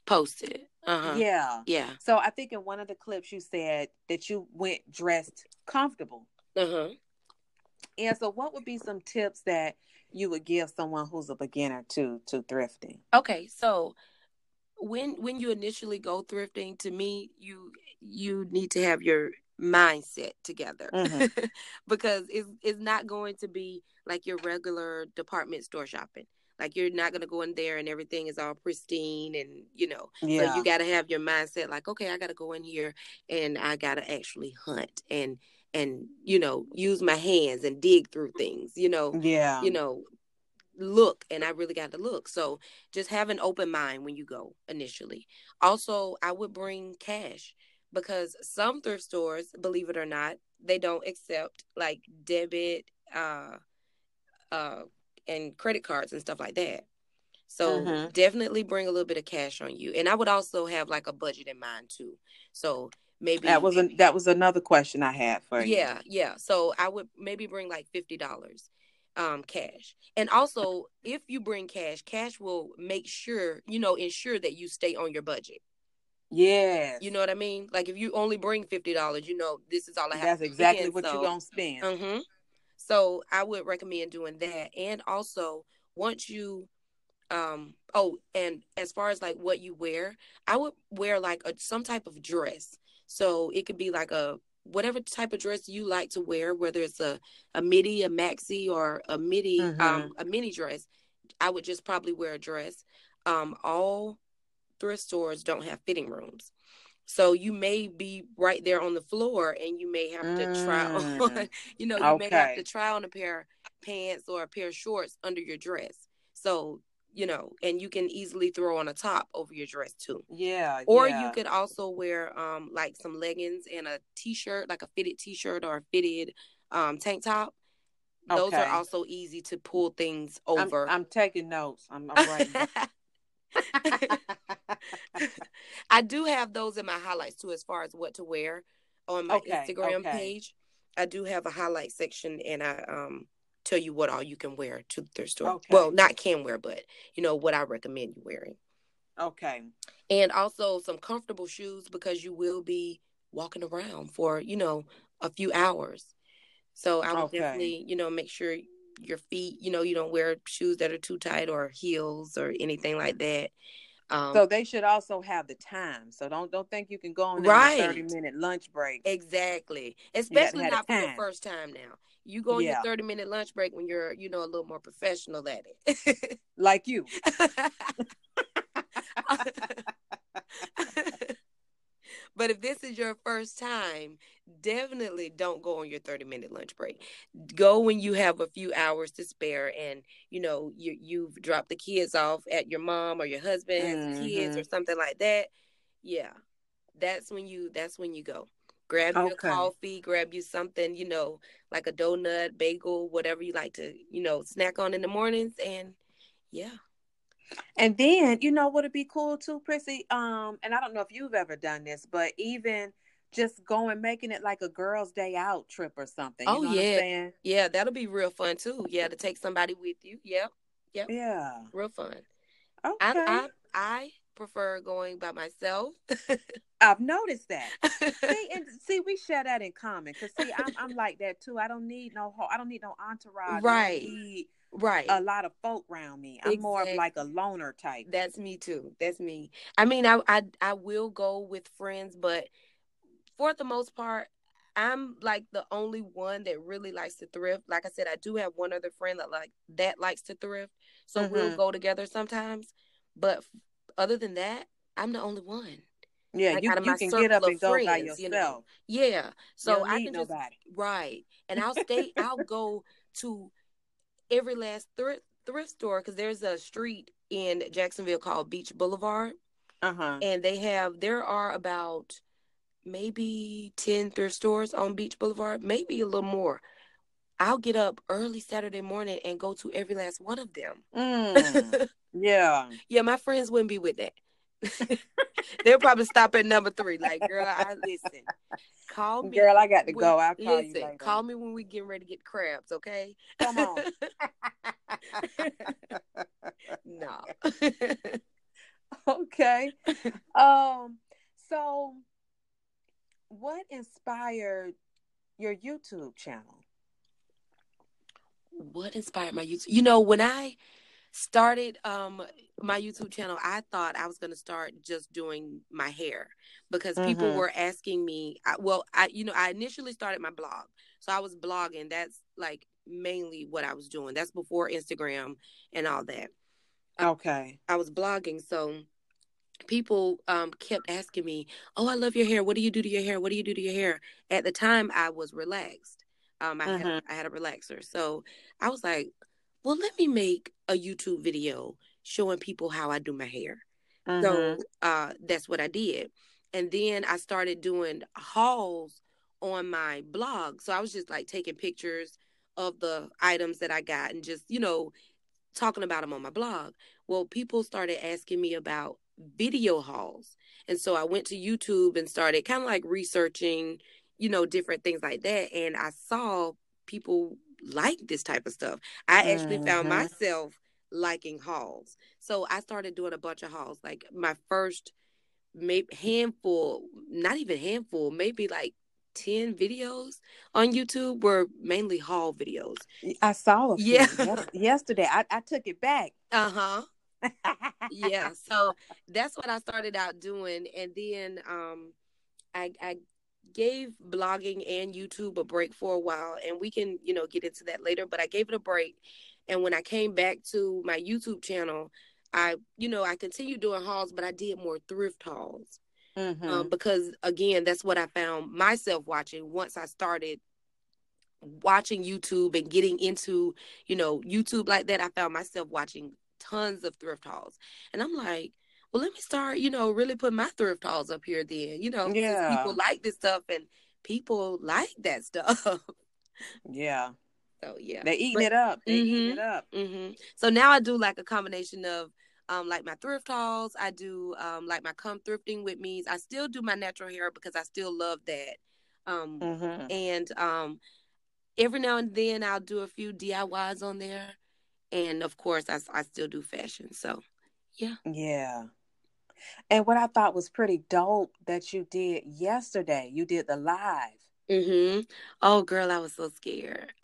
posted. Uh-huh. Yeah. Yeah. So i think in one of the clips you said that you went dressed comfortable. Uh-huh. And so what would be some tips that you would give someone who's a beginner to to thrifting? Okay so when when you initially go thrifting to me you you need to have your mindset together. Mhm. <laughs> because it's it's not going to be like your regular department store shopping like you're not going to go in there and everything is all pristine and you know yeah So you got to have your mindset like, okay, I got to go in here and I got to actually hunt and and you know use my hands and dig through things. You know, yeah you know, look and I really got to look. So just have an open mind when you go initially. Also, I would bring cash because some thrift stores, believe it or not, they don't accept like debit, uh, uh, and credit cards and stuff like that. So Mhm. definitely bring a little bit of cash on you, and I would also have like a budget in mind too. So maybe that was a, that was another question i had for you yeah, yeah. So I would maybe bring like fifty dollars, um, cash, and also if you bring cash, cash will make sure you know ensure that you stay on your budget. Yeah. You know what I mean? Like if you only bring fifty dollars, you know this is all I have. that's exactly spend, what so- you're gonna spend Mm-hmm. So I would recommend doing that. And also, once you, um, oh, and as far as like what you wear, I would wear like a some type of dress. So it could be like a whatever type of dress you like to wear, whether it's a, a midi, a maxi, or a midi, Mhm. um, a mini dress, I would just probably wear a dress. Um, all thrift stores don't have fitting rooms. So you may be right there on the floor and you may have to try <laughs> Mm. on, you know, you may have to try on a pair of pants or a pair of shorts under your dress. So, you know, and you can easily throw on a top over your dress too. Yeah. Or yeah. you could also wear um like some leggings and a t-shirt, like a fitted t-shirt or a fitted um tank top. Those Okay. are also easy to pull things I'm, over. I'm taking notes. I'm, I'm writing. <laughs> <laughs> I do have those in my highlights too, as far as what to wear on my Okay, Instagram okay. page. I do have a highlight section, and I um tell you what all you can wear to the thrift store. Okay. Well, not can wear, but you know what I recommend you wearing, okay. and also some comfortable shoes because you will be walking around for you know a few hours. So I would Okay. definitely you know make sure your feet you know you don't wear shoes that are too tight or heels or anything like that. Um, So they should also have the time. So don't don't think you can go on Right. a thirty minute lunch break. Exactly. Especially not for the first time now. You go on Yeah. your 30 minute lunch break when you're, you know, a little more professional at it. <laughs> Like you. <laughs> but if this is your first time, definitely don't go on your 30 minute lunch break. Go when you have a few hours to spare and you know you you've dropped the kids off at your mom or your husband has kids or something like that. Yeah. That's when you that's when you go. Grab Okay. coffee, grab you something, you know, like a donut, bagel, whatever you like to, you know, snack on in the mornings and yeah. And then you know what'd be cool too, Prissy? Um, and I don't know if you've ever done this, but even just going making it like a girls' day out trip or something. You Oh, know what I'm yeah. Yeah, that'll be real fun too. Yeah, to take somebody with you. Yep. Yep. Yeah. Real fun. Okay. I I I prefer going by myself. <laughs> I've noticed that. <laughs> see, and see, we share that in common. Cause see, I'm I'm like that too. I don't need no I don't need no entourage. Right. right. a lot of folk around me. I'm more of like a loner type. That's me too. That's me. I mean, I I I will go with friends, but for the most part, I'm like the only one that really likes to thrift. Like I said, I do have one other friend that like that likes to thrift, so we'll Mhm. go together sometimes. But f- other than that, I'm the only one. Yeah, like, you, you can get up and go by friends, you know. yourself. Yeah, so I need can just nobody. right, and I'll stay. <laughs> I'll go to every last thrift thrift store because there's a street in Jacksonville called Beach Boulevard, Uh huh. and they have there are about maybe 10 thrift stores on Beach Boulevard, maybe a little more. I'll get up early Saturday morning and go to every last one of them. Mm, <laughs> yeah. yeah, my friends wouldn't be with that. <laughs> They'll probably stop at number three. Like, girl, I listen. Call me. Girl, I got to when- go. I'll call you later. call me when we getting ready to get crabs, okay? Come on. <laughs> no. okay. Um. So, what inspired your YouTube channel? what inspired my YouTube? You know, when I started um my YouTube channel, I thought I was going to start just doing my hair because people Mhm. were asking me. I, well, I you know I initially started my blog, so I was blogging. That's like mainly what I was doing. That's before Instagram and all that. Okay. I was blogging, so people um kept asking me, "Oh, I love your hair. What do you do to your hair? What do you do to your hair?" At the time, I was relaxed. Um, I had a, I had a relaxer, so I was like, "Well, let me make a YouTube video showing people how I do my hair." Mhm. So uh, that's what I did, and then I started doing hauls on my blog. So I was just like taking pictures of the items that I got and just you know talking about them on my blog. Well, people started asking me about video hauls. And so I went to YouTube and started kind of like researching, you know, different things like that. And I saw people like this type of stuff. I actually found Mhm. myself liking hauls. So I started doing a bunch of hauls. Like my first maybe handful, not even handful, maybe like 10 videos on YouTube were mainly haul videos. I saw few Yeah. yes- yesterday. I, I took it back. Uh-huh. Yeah so that's what i started out doing and then um i i gave blogging and YouTube a break for a while, and we can, you know, get into that later. But I gave it a break, and when I came back to my YouTube channel, I, you know, I continued doing hauls, but I did more thrift hauls. Mm-hmm. Um, because again, that's what I found myself watching once I started watching YouTube and getting into, you know, YouTube like that. I found myself watching tons of thrift hauls. And I'm like, well, let me start, you know, really put my thrift hauls up here then, you know, Yeah. people like this stuff and people like that stuff. <laughs> yeah. so yeah. They're eating But- it up. They eating Mhm. it up. hmm So now I do like a combination of um like my thrift hauls. I do um like my come thrifting with me. I still do my natural hair because I still love that. Um Mm-hmm. and um every now and then I'll do a few DIYs on there. And of course I, I still do fashion. So Yeah. Yeah and what I thought was pretty dope that you did yesterday, you did the live. mm-hmm Oh girl, I was so scared. <laughs>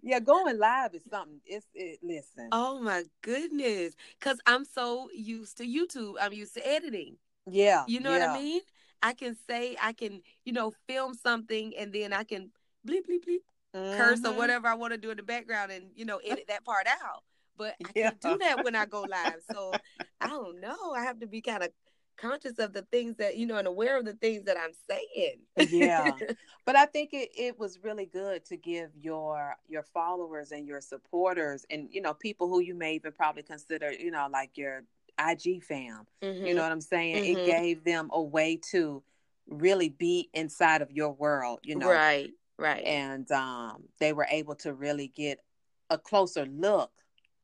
Yeah, going live is something. It's it. Listen. oh my goodness. Cause I'm so used to YouTube. I'm used to editing. yeah. You know yeah. what I mean? I can say I can, you know, film something and then I can bleep bleep bleep curse or Mhm. whatever I want to do in the background and you know edit that part out. But I Yeah. can't do that when I go live. So I don't know. I have to be kind of conscious of the things that you know and aware of the things that I'm saying. Yeah. <laughs> But I think it, it was really good to give your your followers and your supporters and you know people who you may even probably consider you know like your IG fam. You know what I'm saying? Mhm. It gave them a way to really be inside of your world. You know, right, right. and um, they were able to really get a closer look.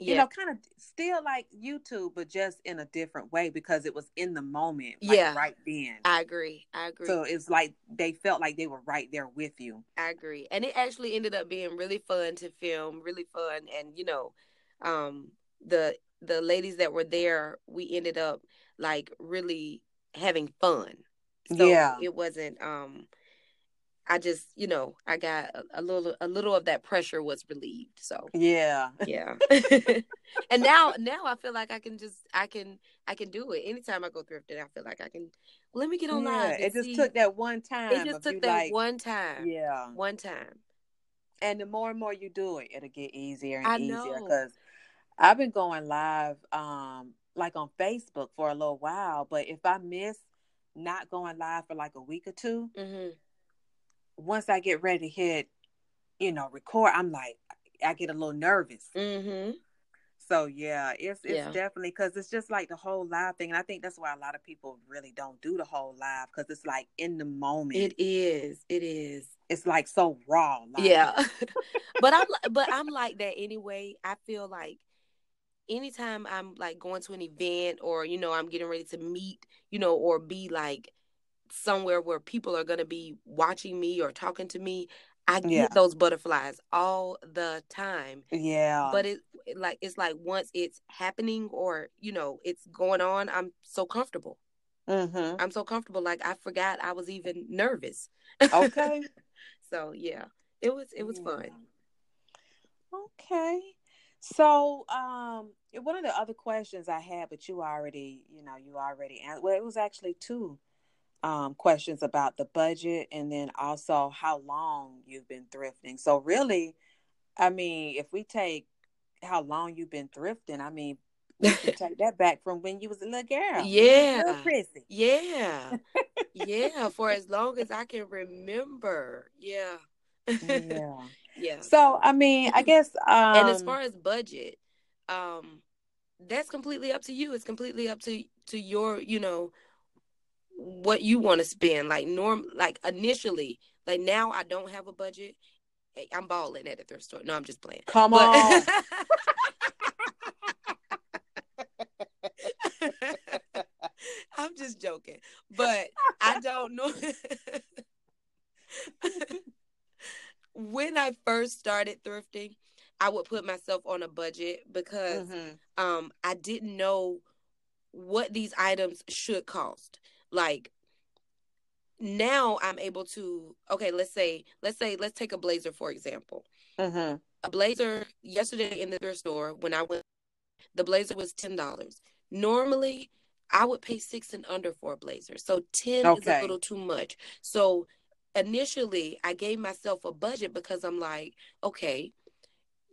You know, kind of still like YouTube, but just in a different way because it was in the moment, like Yeah. right then. I agree. I agree. So it's like they felt like they were right there with you. I agree. And it actually ended up being really fun to film, really fun. And you know, um the the ladies that were there, we ended up like really having fun. So Yeah. it wasn't um I just, you know, I got a, a little a little of that pressure was relieved. So Yeah. <laughs> yeah. <laughs> and now now I feel like I can just I can I can do it. Anytime I go thrifting, I feel like I can let me get on Yeah, live. it just see. took that one time. it just took that like, one time. Yeah. One time. And the more and more you do it, it'll get easier and I easier. know. Because I've been going live, um, like on Facebook for a little while. But if I miss not going live for like a week or two, hmm once I get ready to hit, you know, record, I'm like, I get a little nervous. hmm So yeah, it's it's Yeah. definitely because it's just like the whole live thing, and I think that's why a lot of people really don't do the whole live because it's like in the moment. It is. It is. it's like so raw. Like, Yeah. <laughs> but I'm but I'm like that anyway. I feel like anytime I'm like going to an event or you know I'm getting ready to meet, you know, or be like somewhere where people are going to be watching me or talking to me, I get Yeah. those butterflies all the time. yeah, But it like it's like once it's happening or you know it's going on, I'm so comfortable. hmm I'm so comfortable like I forgot I was even nervous. okay, <laughs> So yeah, it was it was fun. Okay, so um, one of the other questions I had, but you already, you know, you already answered. Well, it was actually two um questions about the budget, and then also how long you've been thrifting. So really, I mean, if we take how long you've been thrifting, I mean, we can <laughs> take that back from when you was a little girl. A little Yeah. prissy. Yeah. <laughs> yeah, for as long as I can remember. Yeah. <laughs> Yeah. yeah. So I mean, I guess um and as far as budget, um that's completely up to you. It's completely up to to your, you know, what you want to spend. Like norm like initially, like now I don't have a budget. Hey, I'm balling at the thrift store. No, I'm just playing. come But- on. <laughs> I'm just joking, but I don't know. <laughs> when I first started thrifting, I would put myself on a budget because Mhm. um I didn't know what these items should cost. Like now I'm able to okay, let's say let's say let's take a blazer for example Mhm. a blazer yesterday in the thrift store when I went the blazer was ten dollars. Normally I would pay six and under for a blazer. So 10 is a little too much. So initially I gave myself a budget because I'm like, okay,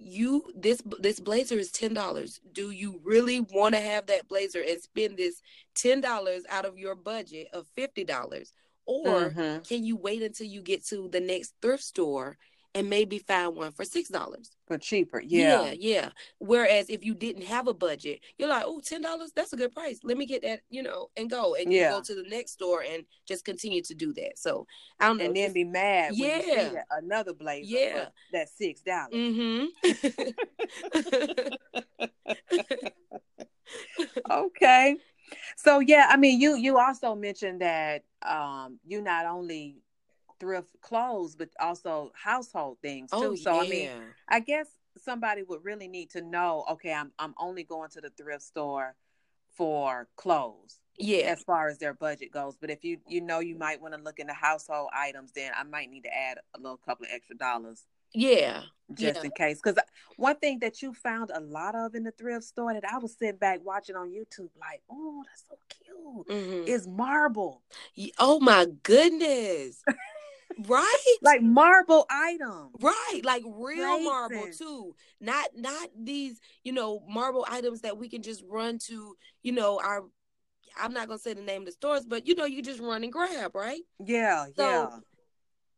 you this this blazer is ten dollars. Do you really want to have that blazer and spend this ten dollars out of your budget of fifty dollars? Or Mhm. can you wait until you get to the next thrift store and maybe find one for six dollars? for cheaper. Yeah. Yeah. yeah, Whereas if you didn't have a budget, you're like, oh, ten dollars, that's a good price. Let me get that, you know, and go. And Yeah. you go to the next store and just continue to do that. So I don't know. And then just- be mad when you see Yeah. another blazer Yeah. for that six dollars. Mhm. <laughs> okay so yeah i mean you you also mentioned that um you not only thrift clothes but also household things too oh so yeah. i mean i guess somebody would really need to know okay i'm i'm only going to the thrift store for clothes yeah. as far as their budget goes but if you you know you might want to look into household items then i might need to add a little couple of extra dollars Yeah. just Yeah. in case. Because one thing that you found a lot of in the thrift store that I was sitting back watching on YouTube, like, oh, that's so cute, Mhm. is marble. Oh my goodness. <laughs> right? Like marble items. Right, like real marble too. Not not these, you know, marble items that we can just run to, you know, our I'm not gonna say the name of the stores, but you know, you just run and grab, right? Yeah, So-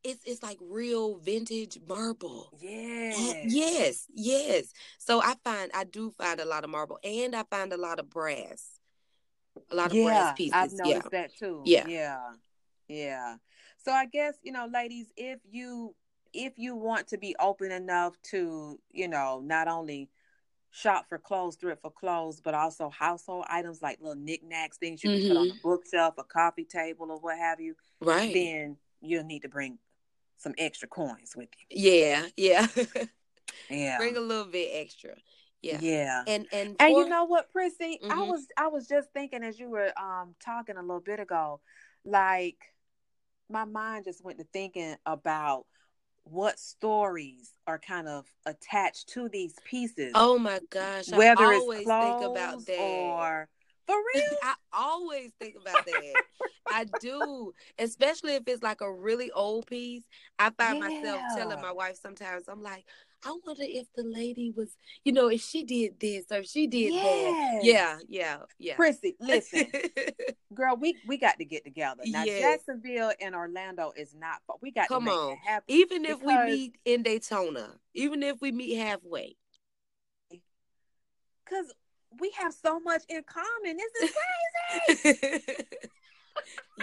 It's it's like real vintage marble. yeah. Ye- Yes, yes. So I find I do find a lot of marble and I find a lot of brass. A lot of yeah, brass pieces. I've yeah. noticed that too. Yeah. Yeah. Yeah. So I guess, you know, ladies, if you if you want to be open enough to, you know, not only shop for clothes, thrift for clothes, but also household items like little knickknacks, things you can put on a bookshelf, a coffee table, or what have you, Right. then you'll need to bring some extra coins with you. Yeah, yeah. <laughs> Yeah. Bring a little bit extra. Yeah. Yeah. And and And you know what, Prissy? I Mhm. was I was just thinking as you were um talking a little bit ago, like my mind just went to thinking about what stories are kind of attached to these pieces. Oh my gosh. I whether always it's think about that. or <laughs> for real. I always think about that. I do, especially if it's like a really old piece. I find myself telling my wife sometimes, I'm like, I wonder if the lady was, you know, if she did this or if she did that. Yeah, yeah, yeah. Prissy, listen, <laughs> girl, we we got to get together. Now Yes. Jacksonville and Orlando is not far. We got Come to make on. it happen. even if we meet in Daytona, even if we meet halfway. Cause we have so much in common. This is <laughs> crazy.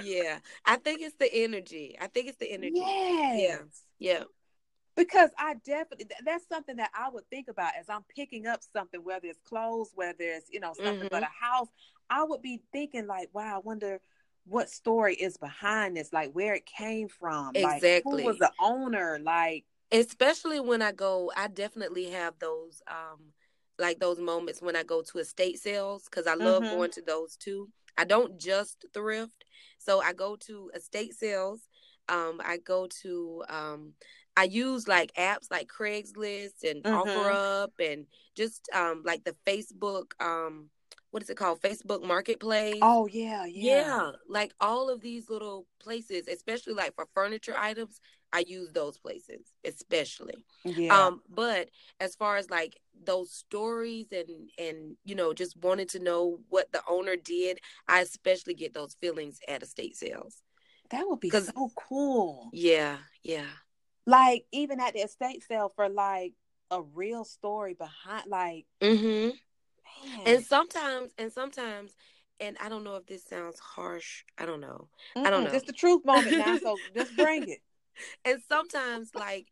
yeah, I think it's the energy. I think it's the energy. yes. Yeah. Because I definitely th- that's something that I would think about as I'm picking up something, whether it's clothes, whether it's you know something but a house. I would be thinking like, wow, I wonder what story is behind this, like where it came from, like Exactly. who was the owner, like especially when I go, I definitely have those um like those moments when I go to estate sales because I love Mhm. going to those too. I don't just thrift, so I go to estate sales. Um, I go to um, I use like apps like Craigslist and Mhm. OfferUp and just um like the Facebook um what is it called Facebook Marketplace. oh yeah, yeah, Yeah, like all of these little places, especially like for furniture items, I use those places, especially. yeah. Um, but as far as like those stories and and you know just wanting to know what the owner did, I especially get those feelings at estate sales. that would be so cool. Yeah, yeah, Like even at the estate sale for like a real story behind, like mm-hmm. And sometimes, and sometimes, and I don't know if this sounds harsh. I don't know. I don't know. It's the truth moment now, so <laughs> just bring it. And sometimes, like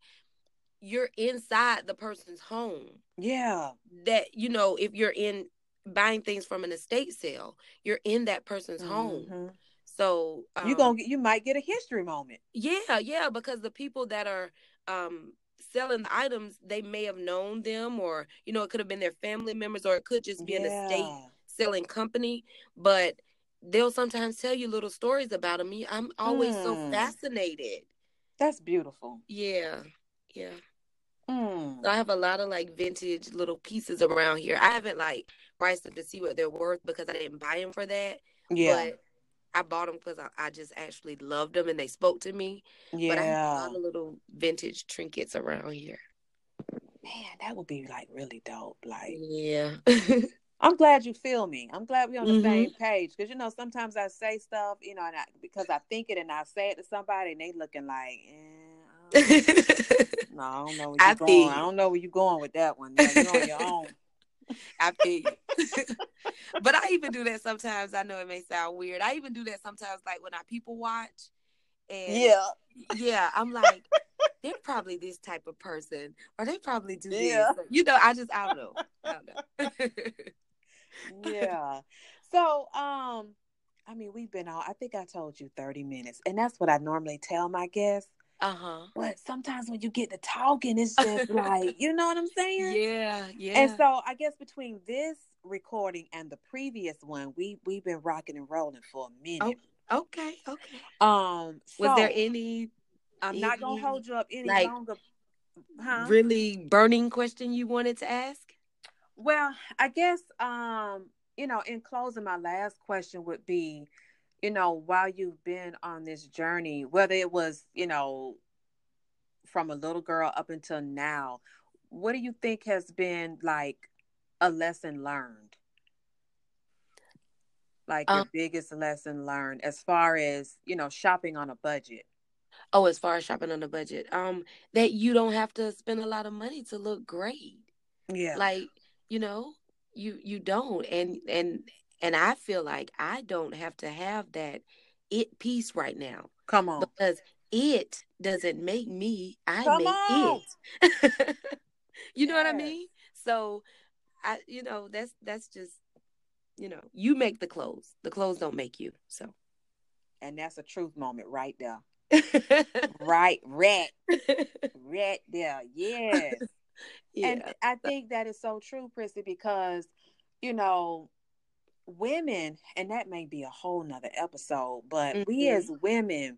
you're inside the person's home. Yeah. that you know if you're in buying things from an estate sale you're in that person's home Mhm. So um, you gonna get, you might get a history moment. yeah yeah because the people that are um selling the items they may have known them or you know it could have been their family members or it could just be an estate selling company but they'll sometimes tell you little stories about them i'm always so Hmm. fascinated That's beautiful. yeah yeah Mm. So I have a lot of like vintage little pieces around here. I haven't like priced them to see what they're worth because I didn't buy them for that. Yeah. But I bought them because I, I just actually loved them and they spoke to me. yeah. But I have a lot of little vintage trinkets around here. Man, that would be like really dope. Like, Yeah. <laughs> I'm glad you feel me. I'm glad we're on the Mhm. same page because you know sometimes I say stuff, you know, and I, because I think it and I say it to somebody and they looking like, eh, I don't- <laughs> no, I don't know where I you're feel going. you. I don't know where you're going with that one. Yeah, you're on your own. I feel you. <laughs> but I even do that sometimes. I know it may sound weird. I even do that sometimes, like when I people watch. And Yeah, yeah, I'm like, they're probably this type of person, or they probably do this. Yeah. You know, I just I don't know. I don't know. <laughs> yeah. So, um, I mean, we've been on. I think I told you 30 minutes, and that's what I normally tell my guests. Uh huh. But sometimes when you get to talking, it's just like, <laughs> you know what I'm saying? Yeah, yeah. And so I guess between this recording and the previous one, we we've been rocking and rolling for a minute. okay, okay. Um, Was so there any I'm not gonna hold you up any like, longer. Huh? really burning question you wanted to ask? Well, I guess um, you know, in closing, my last question would be, you know, while you've been on this journey, whether it was, you know, from a little girl up until now, what do you think has been like a lesson learned? Like your Um, biggest lesson learned as far as, you know, shopping on a budget. Oh, as far as shopping on a budget, um, that you don't have to spend a lot of money to look great. Yeah. Like, you know, you you don't, and and and I feel like I don't have to have that it piece right now Come on. because it doesn't make me. I Come make on. it. <laughs> you know what I mean? So, I you know that's that's just you know you make the clothes. The clothes don't make you. So. And that's a truth moment right there. <laughs> Right, right, <laughs> right there. Yes. yeah. And I think that is so true, Prissy, because, you know, women, and that may be a whole nother episode, but we Mhm. as women,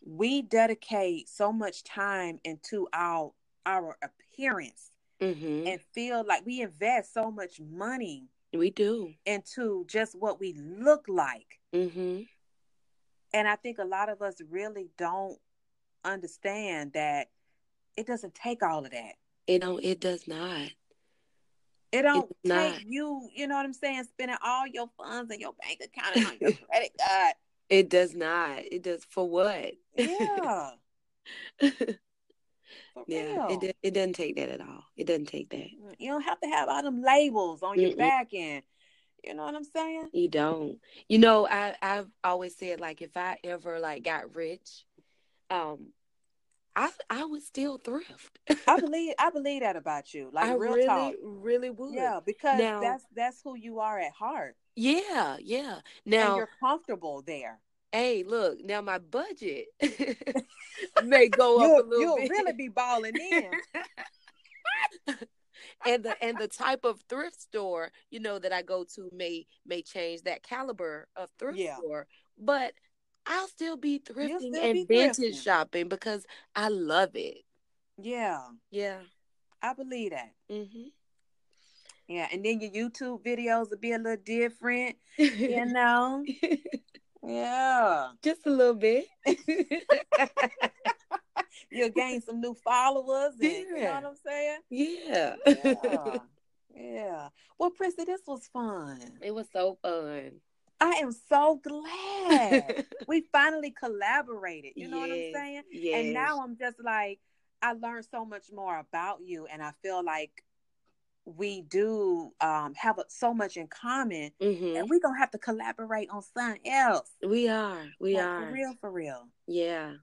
we dedicate so much time into our our appearance hmm and feel like we invest so much money We do. into just what we look like. hmm And I think a lot of us really don't understand that it doesn't take all of that. you don't. It does not. It don't does not. take you, you know what I'm saying, spending all your funds in your bank account and on your <laughs> credit card. It does not. It does for what? Yeah. <laughs> For yeah. real. It it doesn't take that at all. It doesn't take that. You don't have to have all them labels on your Mm-mm. back end. You know what I'm saying? You don't. You know, I I've always said like if I ever like got rich, um, I I would still thrift. I <laughs> believe I believe that about you. Like I real really talk. really would. Yeah, because Now- that's that's who you are at heart. Yeah. Yeah. and Now, you're comfortable there. hey, look. Now my budget <laughs> <laughs> may go up a You'll, little you'll really be balling in. and the and the type of thrift store you know that I go to may may change that caliber of thrift Yeah. store, but I'll still be thrifting still and be vintage thrifting. shopping because I love it. yeah, Yeah. I believe that. hmm Yeah, and then your YouTube videos will be a little different, you <laughs> know. Yeah, <laughs> Just a little bit. <laughs> you'll gain some new followers. And, You know Yeah. what I'm saying? yeah. Yeah, yeah. Well, Prissy, this was fun. it was so fun. I am so glad <laughs> we finally collaborated. You know what I'm saying? Yes. And now I'm just like, I learned so much more about you, and I feel like we do um, have a, so much in common, Mhm. and we're gonna have to collaborate on something else. we are. We Like, are. for real, for real. Yeah.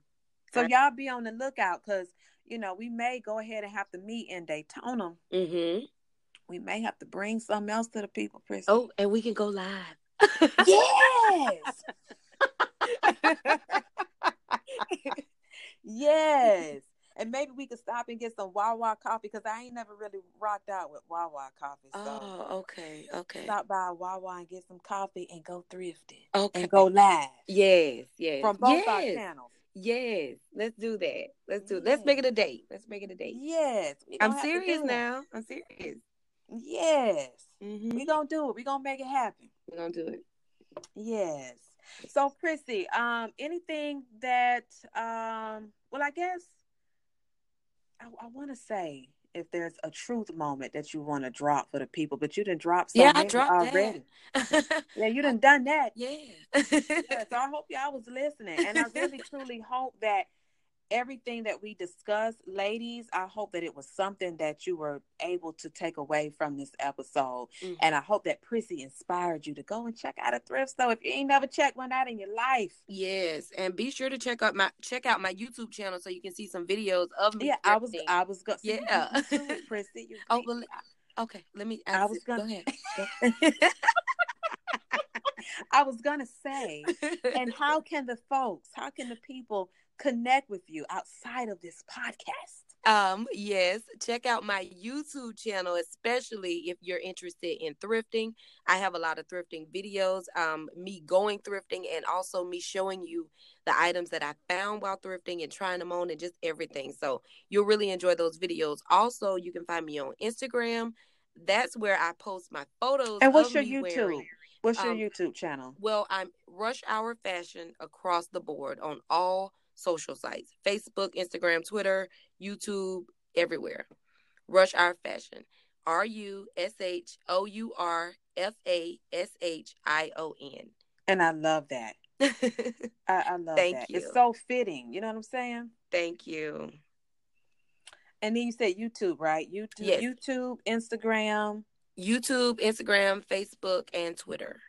So I- y'all be on the lookout because you know we may go ahead and have to meet in Daytona. hmm We may have to bring something else to the people, Chris. Oh, and we can go live. Yes, <laughs> yes. And maybe we could stop and get some Wawa coffee because I ain't never really rocked out with Wawa coffee. So Oh, okay. Okay. stop by Wawa and get some coffee and go thrifting Okay. and go live Yes, yes. from both yes. our channels. Yes, let's do that. Let's do. Let's make it a date. Let's make it a date. Yes. I'm gonna have to serious now. I'm serious. Yes. Mm-hmm. We gonna do it. We're gonna make it happen. We're gonna do it. Yes. So Prissy, um, anything that um well I guess I, I wanna say if there's a truth moment that you want to drop for the people, but you didn't drop so yeah, I many dropped already. that. <laughs> Yeah, you done done that. yeah. <laughs> yeah, so I hope y'all was listening. And I really truly hope that everything that we discussed, ladies, I hope that it was something that you were able to take away from this episode. Mhm. And I hope that Prissy inspired you to go and check out a thrift store if you ain't never checked one out in your life. Yes, and be sure to check out my check out my YouTube channel so you can see some videos of me. Yeah, I was. I was going Yeah. you, you it, <laughs> Prissy. Oh, well. Okay, let me. I was go gonna- go ahead. <laughs> <laughs> I was gonna say, and how can the folks, how can the people connect with you outside of this podcast? Um, yes, check out my YouTube channel, especially if you're interested in thrifting. I have a lot of thrifting videos, um, me going thrifting and also me showing you the items that I found while thrifting and trying them on and just everything. So you'll really enjoy those videos. Also, you can find me on Instagram. That's where I post my photos. And what's your YouTube? wearing- What's your Um, YouTube channel? Well, I'm Rush Our Fashion across the board on all social sites Facebook, Instagram, Twitter, YouTube, everywhere. Rush Our Fashion. R U S H O U R F A S H I O And I love that. <laughs> I love Thank that. you. It's so fitting. You know what I'm saying? Thank you. And then you said YouTube, right? YouTube, Yes. YouTube, Instagram. YouTube, Instagram, Facebook, and Twitter.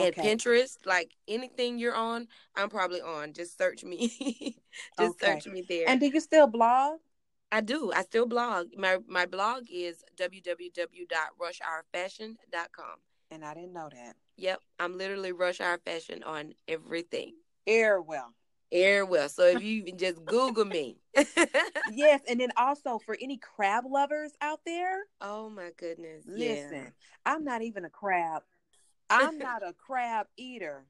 Okay. And Pinterest, like anything you're on, I'm probably on. Just search me. <laughs> Just Okay. search me there. And do you still blog? I do. I still blog. My my blog is www.rushourfashion.com. And I didn't know that. Yep, I'm literally Rush Our Fashion on everything. Airwell. Airwell. So if <laughs> you even just Google me. <laughs> yes, and then also for any crab lovers out there, oh my goodness. listen, I'm not even a crab. I'm <laughs> not a crab eater,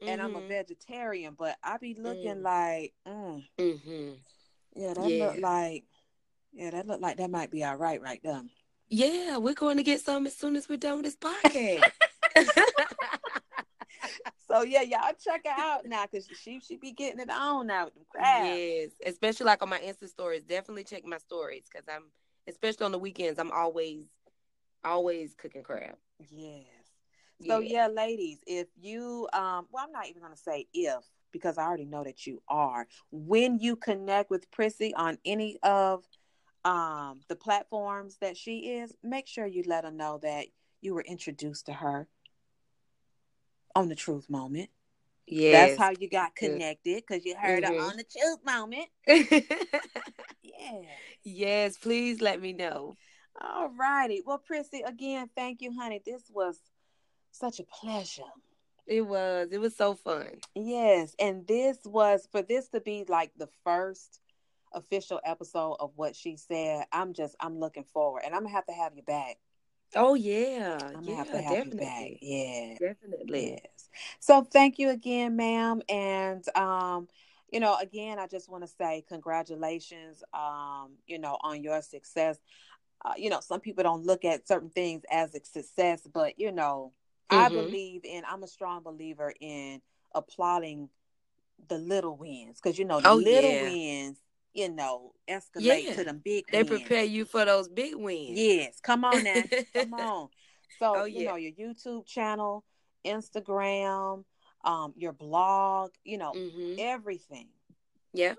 yeah. and I'm a vegetarian. But I be looking Mm. like, mm, hmm yeah, that Yeah. look like, yeah, that look like that might be all right right there. Yeah, we're going to get some as soon as we're done with this podcast. <laughs> <laughs> So yeah, y'all check her out now because she she be getting it on now with them crabs. yes, especially like on my Insta stories. Definitely check my stories because I'm, especially on the weekends, I'm always, always cooking crab. Yes. So yeah. ladies, if you um well I'm not even gonna say if because I already know that you are. When you connect with Prissy on any of um the platforms that she is, make sure you let her know that you were introduced to her on the truth moment. Yeah. That's how you got connected because you heard Mhm. her on the truth moment. <laughs> Yeah. yes, please let me know. All righty. Well, Prissy, again, thank you, honey. This was such a pleasure. It was. It was so fun. Yes, and this was for this to be like the first official episode of what she said. I'm just I'm looking forward, and I'm gonna have to have you back. Oh yeah. I'm gonna yeah, have to have definitely. you back. Yeah, Definitely. yes. So thank you again, ma'am, and um, you know, again, I just want to say congratulations, um, you know, on your success. Uh, you know, some people don't look at certain things as a success, but you know, I Mhm. believe in. I'm a strong believer in applauding the little wins because you know the Oh, little yeah. wins, you know, escalate Yeah. to the big. They wins. prepare you for those big wins. Yes, come on now, come <laughs> on. So Oh, you know your YouTube channel, Instagram, um, your blog, you know hmm everything. Yeah.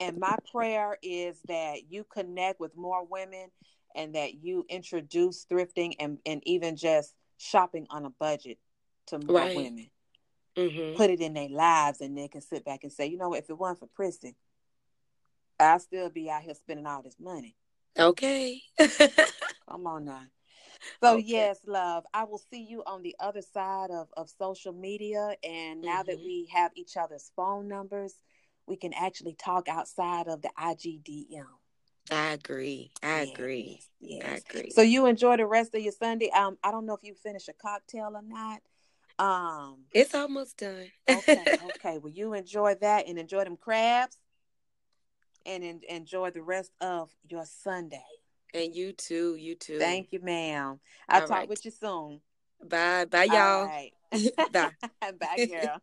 And my prayer is that you connect with more women and that you introduce thrifting and, and even just shopping on a budget to more Right. women. hmm Put it in their lives and they can sit back and say, you know what, if it wasn't for Prissy, I'll still be out here spending all this money. Okay. <laughs> Come on now. So Okay. yes, love. I will see you on the other side of, of social media. And now that Mhm. we have each other's phone numbers, we can actually talk outside of the IGDM. I agree. I Yes, agree. Yes. I agree. So you enjoy the rest of your Sunday. Um, I don't know if you finish a cocktail or not. Um, it's almost done. okay, <laughs> okay. Well, you enjoy that and enjoy them crabs, and en- enjoy the rest of your Sunday. And you too. You too. Thank you, ma'am. I'll All talk right. with you soon. Bye. Bye, All y'all. right. <laughs> Bye. <laughs> Bye, girl.